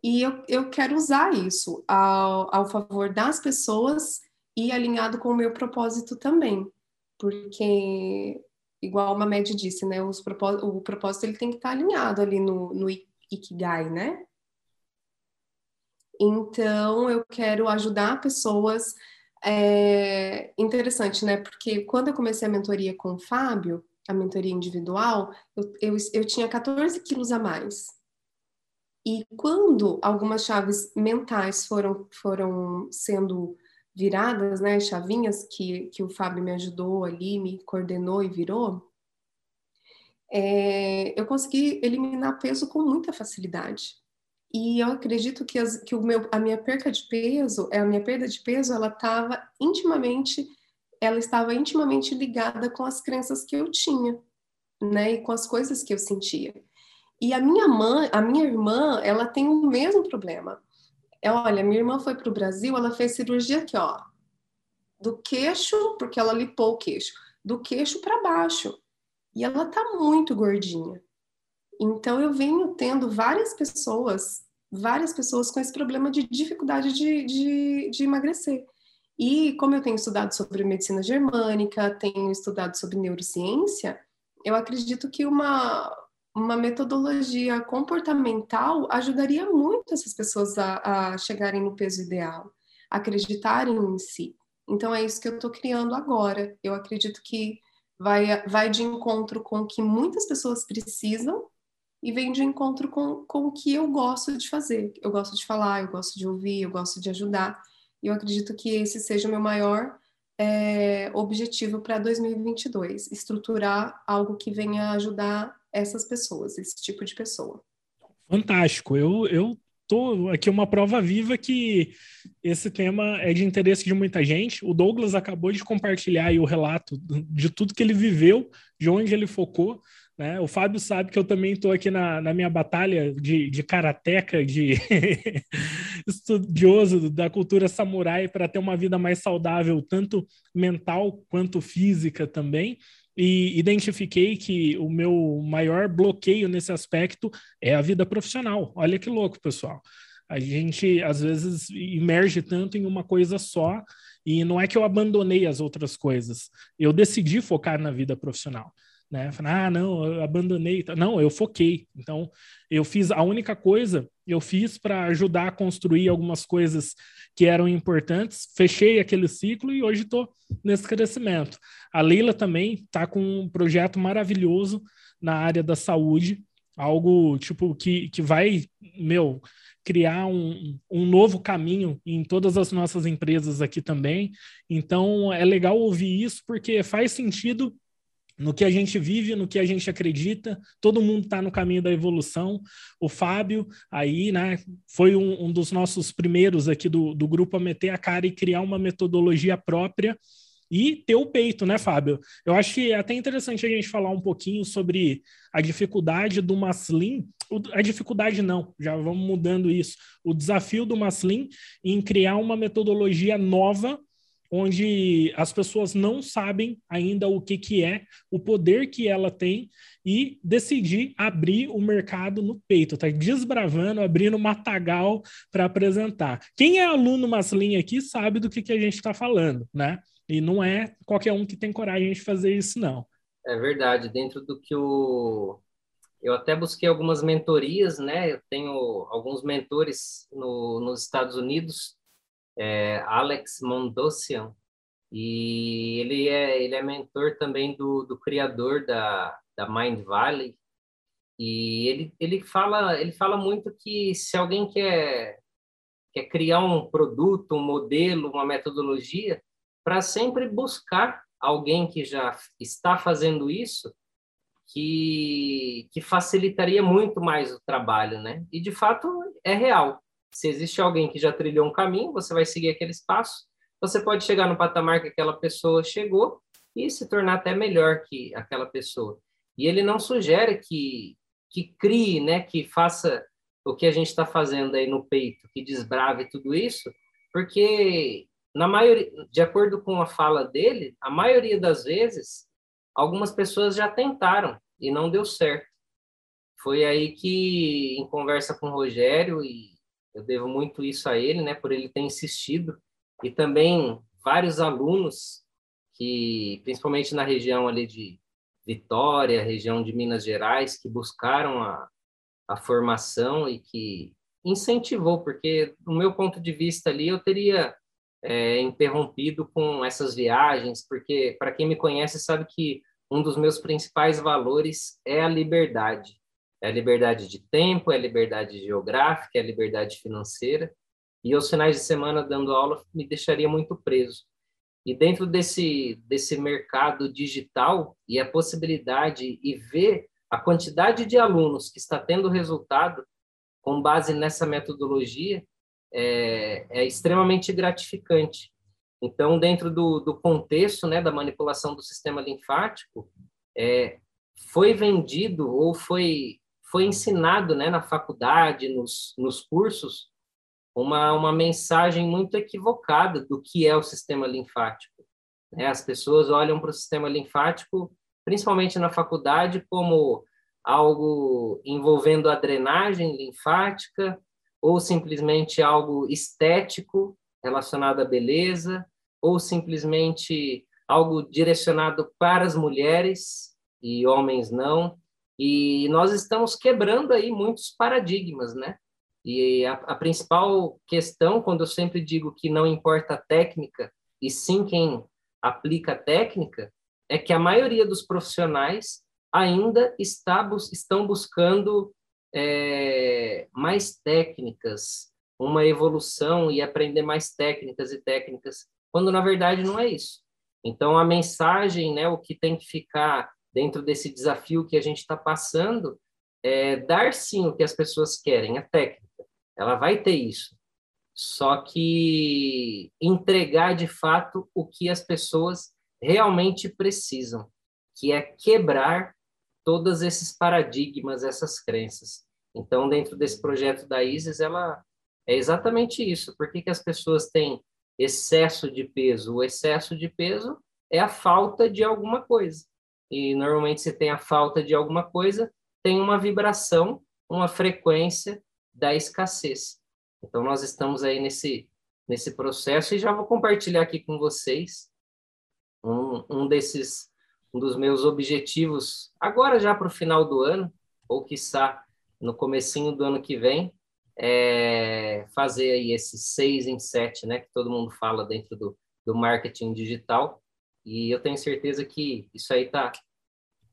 e eu, eu quero usar isso ao, ao favor das pessoas e alinhado com o meu propósito também, porque igual uma média disse, né? Os propós o propósito ele tem que estar alinhado ali no, no Ikigai, né? Então, eu quero ajudar pessoas. É interessante, né? Porque quando eu comecei a mentoria com o Fábio, a mentoria individual, eu, eu, eu tinha 14 quilos a mais. E quando algumas chaves mentais foram, foram sendo viradas, né, chavinhas que, que o Fábio me ajudou ali, me coordenou e virou, é, eu consegui eliminar peso com muita facilidade. E eu acredito que, as, que o meu, a minha perca de peso, a minha perda de peso, ela estava intimamente ela estava intimamente ligada com as crenças que eu tinha, né, e com as coisas que eu sentia. E a minha mãe, a minha irmã, ela tem o mesmo problema. É, olha, minha irmã foi para o Brasil, ela fez cirurgia aqui, ó, do queixo, porque ela lipou o queixo, do queixo para baixo. E ela tá muito gordinha. Então eu venho tendo várias pessoas, várias pessoas com esse problema de dificuldade de, de, de emagrecer. E como eu tenho estudado sobre medicina germânica, tenho estudado sobre neurociência, eu acredito que uma, uma metodologia comportamental ajudaria muito essas pessoas a, a chegarem no peso ideal, acreditarem em si. Então é isso que eu estou criando agora. Eu acredito que vai, vai de encontro com o que muitas pessoas precisam e vem de encontro com, com o que eu gosto de fazer. Eu gosto de falar, eu gosto de ouvir, eu gosto de ajudar. E eu acredito que esse seja o meu maior é, objetivo para 2022, estruturar algo que venha ajudar essas pessoas, esse tipo de pessoa. Fantástico. Eu, eu tô aqui uma prova viva que esse tema é de interesse de muita gente. O Douglas acabou de compartilhar o relato de tudo que ele viveu, de onde ele focou. Né? O Fábio sabe que eu também estou aqui na, na, minha batalha de, de karateca, de estudioso da cultura samurai, para ter uma vida mais saudável, tanto mental quanto física também. E identifiquei que o meu maior bloqueio nesse aspecto é a vida profissional. Olha que louco, pessoal. A gente às vezes emerge tanto em uma coisa só, e não é que eu abandonei as outras coisas, eu decidi focar na vida profissional né? Falei, ah, não, eu abandonei. Não, eu foquei. Então, eu fiz a única coisa, eu fiz para ajudar a construir algumas coisas que eram importantes, fechei aquele ciclo e hoje estou nesse crescimento. A Leila também está com um projeto maravilhoso na área da saúde, algo tipo que, que vai, meu, criar um, um novo caminho em todas as nossas empresas aqui também. Então, é legal ouvir isso porque faz sentido no que a gente vive, no que a gente acredita, todo mundo está no caminho da evolução. O Fábio, aí, né, foi um, um, dos nossos primeiros aqui do, do grupo a meter a cara e criar uma metodologia própria e ter o peito, né, Fábio? Eu acho que é até interessante a gente falar um pouquinho sobre a dificuldade do Maslin, a dificuldade não, já vamos mudando isso, o desafio do Maslin em criar uma metodologia nova onde as pessoas não sabem ainda o que, que é, o poder que ela tem e decidir abrir o mercado no peito, tá desbravando, abrindo matagal para apresentar. Quem é aluno Maslin aqui sabe do que, que a gente está falando, né? E não é qualquer um que tem coragem de fazer isso, não. É verdade, dentro do que o... Eu até busquei algumas mentorias, né? Eu tenho alguns mentores no, nos Estados Unidos é Alex Mondosian, e ele é, ele é mentor também do, do criador da, da Mind Valley, e ele, ele, fala, ele fala muito que se alguém quer, quer criar um produto, um modelo, uma metodologia, para sempre buscar alguém que já está fazendo isso, que, que facilitaria muito mais o trabalho, né? E de fato é real. Se existe alguém que já trilhou um caminho, você vai seguir aquele espaço. Você pode chegar no patamar que aquela pessoa chegou e se tornar até melhor que aquela pessoa. E ele não sugere que que crie, né, que faça o que a gente está fazendo aí no peito, que desbrave tudo isso, porque na maioria, de acordo com a fala dele, a maioria das vezes algumas pessoas já tentaram e não deu certo. Foi aí que, em conversa com o Rogério e eu devo muito isso a ele, né, por ele ter insistido e também vários alunos que, principalmente na região ali de Vitória, região de Minas Gerais, que buscaram a, a formação e que incentivou, porque, no meu ponto de vista ali, eu teria é, interrompido com essas viagens, porque, para quem me conhece, sabe que um dos meus principais valores é a liberdade. É a liberdade de tempo, é a liberdade geográfica, é a liberdade financeira. E os finais de semana dando aula me deixaria muito preso. E dentro desse, desse mercado digital e a possibilidade e ver a quantidade de alunos que está tendo resultado com base nessa metodologia é, é extremamente gratificante. Então, dentro do, do contexto né, da manipulação do sistema linfático, é, foi vendido ou foi, foi ensinado né, na faculdade, nos, nos cursos, uma, uma mensagem muito equivocada do que é o sistema linfático. Né? As pessoas olham para o sistema linfático, principalmente na faculdade, como algo envolvendo a drenagem linfática ou simplesmente algo estético relacionado à beleza ou simplesmente algo direcionado para as mulheres e homens não. E nós estamos quebrando aí muitos paradigmas, né? E a, a principal questão, quando eu sempre digo que não importa a técnica, e sim quem aplica a técnica, é que a maioria dos profissionais ainda está, estão buscando é, mais técnicas, uma evolução e aprender mais técnicas e técnicas, quando na verdade não é isso. Então a mensagem, né, o que tem que ficar dentro desse desafio que a gente está passando é dar sim o que as pessoas querem, a técnica. Ela vai ter isso. Só que entregar de fato o que as pessoas realmente precisam, que é quebrar todos esses paradigmas, essas crenças. Então, dentro desse projeto da ISIS, ela é exatamente isso. Por que, que as pessoas têm excesso de peso? O excesso de peso é a falta de alguma coisa. E normalmente, se tem a falta de alguma coisa, tem uma vibração, uma frequência da escassez. Então, nós estamos aí nesse, nesse processo e já vou compartilhar aqui com vocês um, um desses, um dos meus objetivos, agora já para o final do ano, ou quiçá no comecinho do ano que vem, é fazer aí esse seis em sete, né, que todo mundo fala dentro do, do marketing digital, e eu tenho certeza que isso aí tá,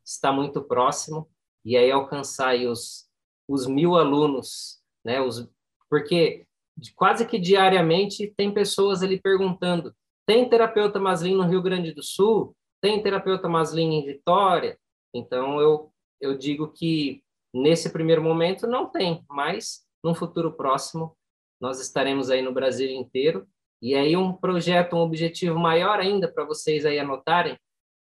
está muito próximo, e aí alcançar aí os, os mil alunos, né, os, porque quase que diariamente tem pessoas ali perguntando, tem terapeuta Maslin no Rio Grande do Sul? Tem terapeuta Maslin em Vitória? Então, eu, eu digo que nesse primeiro momento não tem, mas num futuro próximo nós estaremos aí no Brasil inteiro. E aí um projeto, um objetivo maior ainda para vocês aí anotarem,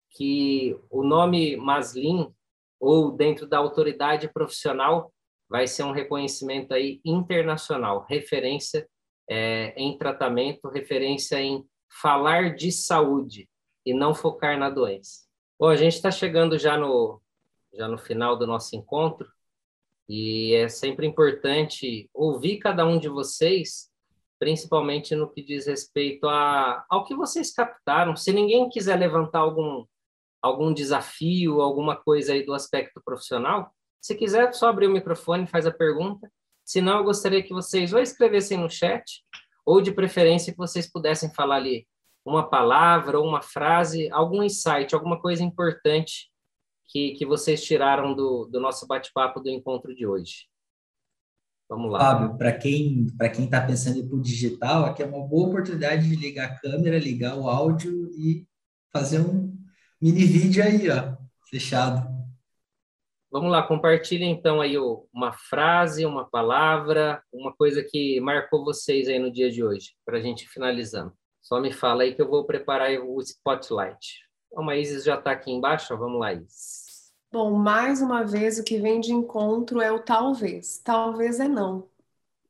que o nome Maslin, ou dentro da autoridade profissional, vai ser um reconhecimento aí internacional, referência é, em tratamento, referência em falar de saúde e não focar na doença. Bom, a gente está chegando já no, já no final do nosso encontro e é sempre importante ouvir cada um de vocês, principalmente no que diz respeito a, ao que vocês captaram. Se ninguém quiser levantar algum, algum desafio, alguma coisa aí do aspecto profissional, se quiser, só abrir o microfone faz a pergunta. Se não, eu gostaria que vocês ou escrevessem no chat, ou de preferência que vocês pudessem falar ali uma palavra ou uma frase, algum insight, alguma coisa importante que, que vocês tiraram do, do nosso bate-papo do encontro de hoje. Vamos lá. Fábio, para quem para quem está pensando em ir para o digital, aqui é uma boa oportunidade de ligar a câmera, ligar o áudio e fazer um mini vídeo aí, ó, fechado. Vamos lá, compartilhe então aí uma frase, uma palavra, uma coisa que marcou vocês aí no dia de hoje, para a gente finalizando. Só me fala aí que eu vou preparar o spotlight. Então, a Isis já está aqui embaixo, vamos lá, Isis. Bom, mais uma vez, o que vem de encontro é o talvez. Talvez é não.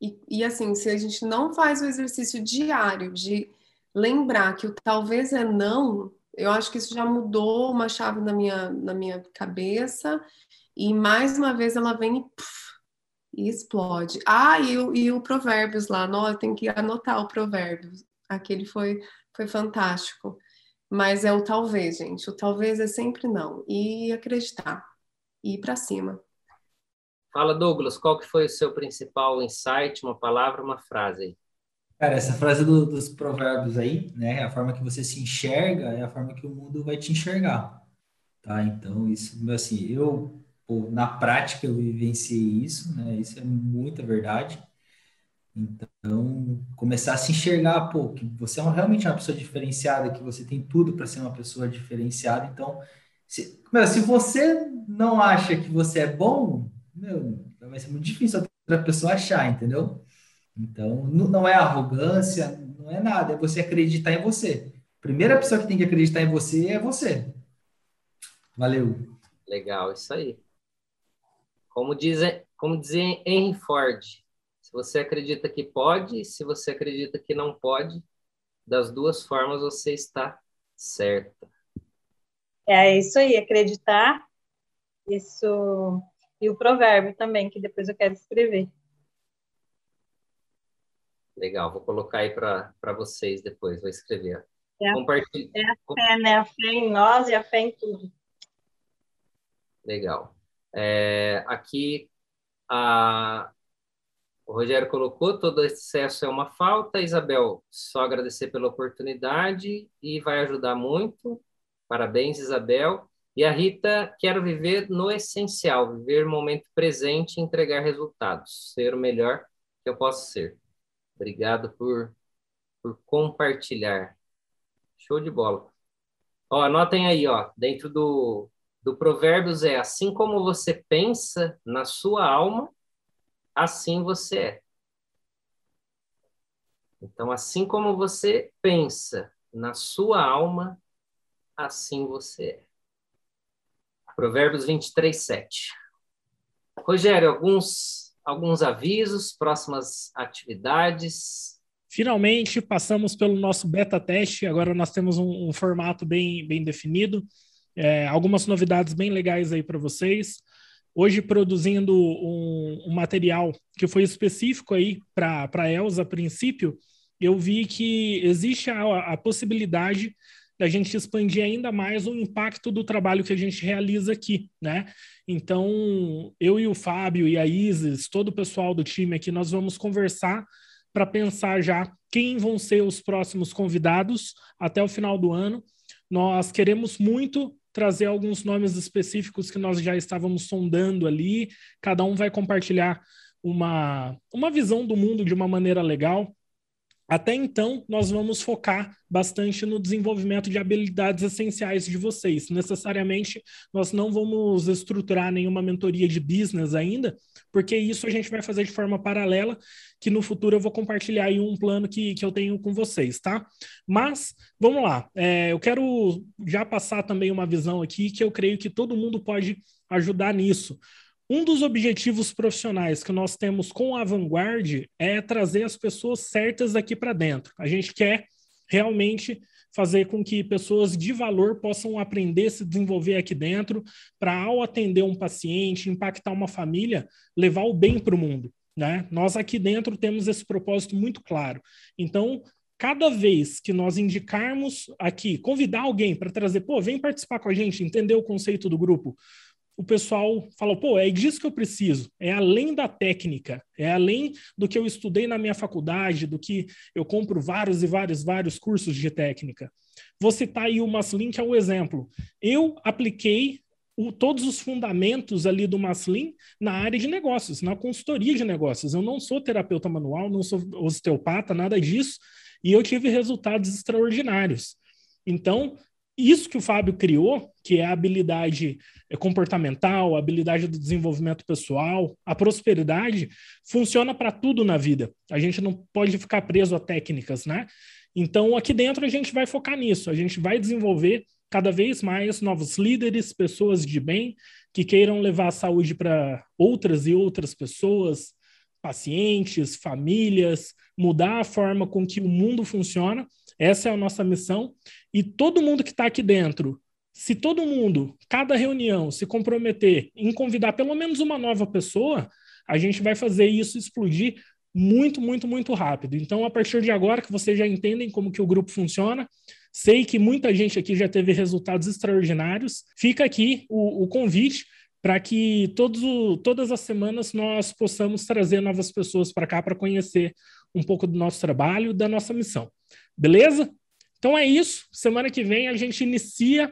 E, e assim, se a gente não faz o exercício diário de lembrar que o talvez é não, eu acho que isso já mudou uma chave na minha, na minha cabeça e mais uma vez ela vem e, puff, e explode. Ah, e o, e o Provérbios lá, tem que anotar o Provérbios. Aquele foi, foi fantástico. Mas é o talvez, gente. O talvez é sempre não. E acreditar. E ir para cima. Fala, Douglas, qual que foi o seu principal insight, uma palavra, uma frase aí? Cara, essa frase do, dos provérbios aí, né? A forma que você se enxerga é a forma que o mundo vai te enxergar, tá? Então, isso, assim, eu pô, na prática eu vivenciei isso, né? Isso é muita verdade. Então, começar a se enxergar, pô, que você é realmente uma pessoa diferenciada, que você tem tudo para ser uma pessoa diferenciada. Então, se, meu, se você não acha que você é bom, meu, vai ser muito difícil outra pessoa achar, entendeu? Então, não é arrogância, não é nada, é você acreditar em você. A primeira pessoa que tem que acreditar em você é você. Valeu. Legal, isso aí. Como dizem, como dizem Henry Ford, se você acredita que pode, se você acredita que não pode, das duas formas você está certa. É isso aí, acreditar. Isso e o provérbio também, que depois eu quero escrever. Legal, vou colocar aí para vocês depois, vou escrever. É, Compartilhe... é a fé, né? A fé em nós e a fé em tudo. Legal. É, aqui a, o Rogério colocou: todo excesso é uma falta. Isabel, só agradecer pela oportunidade e vai ajudar muito. Parabéns, Isabel. E a Rita, quero viver no essencial, viver o momento presente e entregar resultados, ser o melhor que eu posso ser. Obrigado por, por compartilhar. Show de bola. Ó, anotem aí, ó, dentro do, do Provérbios é assim como você pensa na sua alma, assim você é. Então, assim como você pensa na sua alma, assim você é. Provérbios 23, 7. Rogério, alguns, alguns avisos, próximas atividades. Finalmente, passamos pelo nosso beta teste, agora nós temos um, um formato bem, bem definido, é, algumas novidades bem legais aí para vocês. Hoje, produzindo um, um, material que foi específico aí para Elsa a princípio, eu vi que existe a, a possibilidade da gente expandir ainda mais o impacto do trabalho que a gente realiza aqui, né? Então, eu e o Fábio e a Isis, todo o pessoal do time aqui, nós vamos conversar para pensar já quem vão ser os próximos convidados até o final do ano. Nós queremos muito trazer alguns nomes específicos que nós já estávamos sondando ali. Cada um vai compartilhar uma, uma visão do mundo de uma maneira legal. Até então, nós vamos focar bastante no desenvolvimento de habilidades essenciais de vocês. Necessariamente, nós não vamos estruturar nenhuma mentoria de business ainda, porque isso a gente vai fazer de forma paralela, que no futuro eu vou compartilhar aí um plano que, que eu tenho com vocês, tá? Mas, vamos lá. É, eu quero já passar também uma visão aqui que eu creio que todo mundo pode ajudar nisso. Um dos objetivos profissionais que nós temos com a Vanguard é trazer as pessoas certas aqui para dentro. A gente quer realmente fazer com que pessoas de valor possam aprender, se desenvolver aqui dentro, para ao atender um paciente, impactar uma família, levar o bem para o mundo. Né? Nós aqui dentro temos esse propósito muito claro. Então, cada vez que nós indicarmos aqui, convidar alguém para trazer, pô, vem participar com a gente, entender o conceito do grupo, o pessoal fala, pô, é disso que eu preciso, é além da técnica, é além do que eu estudei na minha faculdade, do que eu compro vários e vários, vários cursos de técnica. Vou citar aí o Maslin, que é um exemplo. Eu apliquei o, todos os fundamentos ali do Maslin na área de negócios, na consultoria de negócios. Eu não sou terapeuta manual, não sou osteopata, nada disso, e eu tive resultados extraordinários. Então, isso que o Fábio criou, que é a habilidade comportamental, a habilidade do desenvolvimento pessoal, a prosperidade, funciona para tudo na vida. A gente não pode ficar preso a técnicas, né? Então, aqui dentro a gente vai focar nisso, a gente vai desenvolver cada vez mais novos líderes, pessoas de bem, que queiram levar a saúde para outras e outras pessoas, pacientes, famílias, mudar a forma com que o mundo funciona. Essa é a nossa missão. E todo mundo que está aqui dentro, se todo mundo, cada reunião, se comprometer em convidar pelo menos uma nova pessoa, a gente vai fazer isso explodir muito, muito, muito rápido. Então, a partir de agora que vocês já entendem como que o grupo funciona, sei que muita gente aqui já teve resultados extraordinários. Fica aqui o, o convite para que todos todas as semanas nós possamos trazer novas pessoas para cá para conhecer um pouco do nosso trabalho, da nossa missão. Beleza? Então é isso. Semana que vem a gente inicia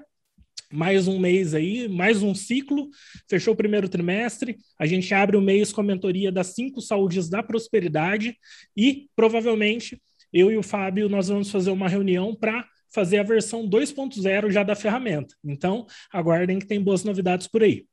mais um mês aí, mais um ciclo. Fechou o primeiro trimestre. A gente abre o mês com a mentoria das cinco saúdes da prosperidade e provavelmente eu e o Fábio nós vamos fazer uma reunião para fazer a versão 2.0 já da ferramenta. Então, aguardem que tem boas novidades por aí.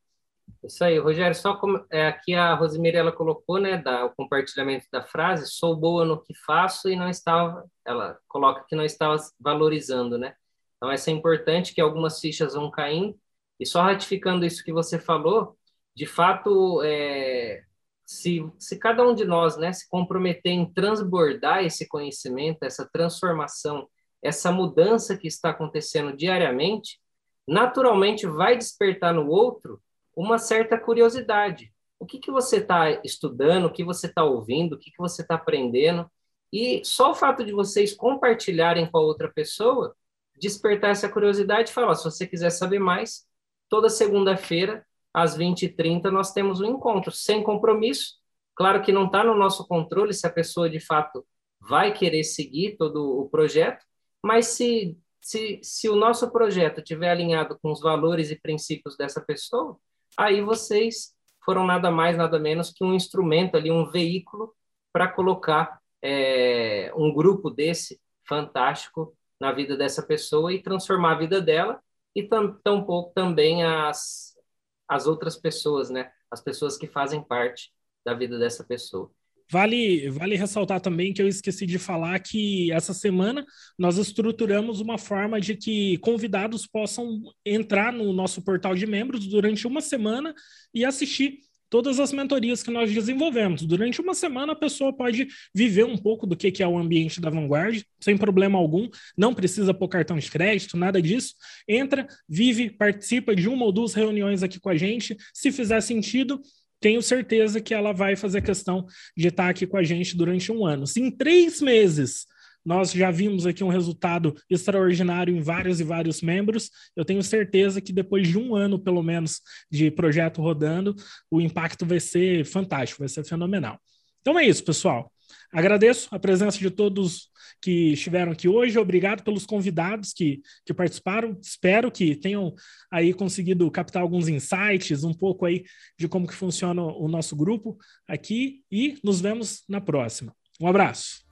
Isso aí, Rogério, só como é, aqui a Rosemary ela colocou, né, da, o compartilhamento da frase, sou boa no que faço e não estava, ela coloca que não estava valorizando, né? Então, essa é importante que algumas fichas vão caindo. E só ratificando isso que você falou, de fato, é, se, se cada um de nós né, se comprometer em transbordar esse conhecimento, essa transformação, essa mudança que está acontecendo diariamente, naturalmente vai despertar no outro uma certa curiosidade. O que, que você está estudando, o que você está ouvindo, o que, que você está aprendendo. E só o fato de vocês compartilharem com a outra pessoa despertar essa curiosidade e falar: se você quiser saber mais, toda segunda-feira, às 20h30, nós temos um encontro sem compromisso. Claro que não está no nosso controle se a pessoa de fato vai querer seguir todo o projeto, mas se, se, se o nosso projeto estiver alinhado com os valores e princípios dessa pessoa, aí vocês foram nada mais, nada menos que um instrumento ali, um veículo para colocar é, um grupo desse fantástico na vida dessa pessoa e transformar a vida dela e tampouco também as, as outras pessoas, né? As pessoas que fazem parte da vida dessa pessoa. Vale, vale ressaltar também que eu esqueci de falar que essa semana nós estruturamos uma forma de que convidados possam entrar no nosso portal de membros durante uma semana e assistir todas as mentorias que nós desenvolvemos. Durante uma semana, a pessoa pode viver um pouco do que é o ambiente da Vanguard, sem problema algum, não precisa pôr cartão de crédito, nada disso. Entra, vive, participa de uma ou duas reuniões aqui com a gente. Se fizer sentido, tenho certeza que ela vai fazer questão de estar aqui com a gente durante um ano. Se em três meses nós já vimos aqui um resultado extraordinário em vários e vários membros. Eu tenho certeza que depois de um ano, pelo menos, de projeto rodando, o impacto vai ser fantástico, vai ser fenomenal. Então é isso, pessoal. Agradeço a presença de todos que estiveram aqui hoje. Obrigado pelos convidados que, que participaram. Espero que tenham aí conseguido captar alguns insights, um pouco aí de como que funciona o nosso grupo aqui e nos vemos na próxima. Um abraço.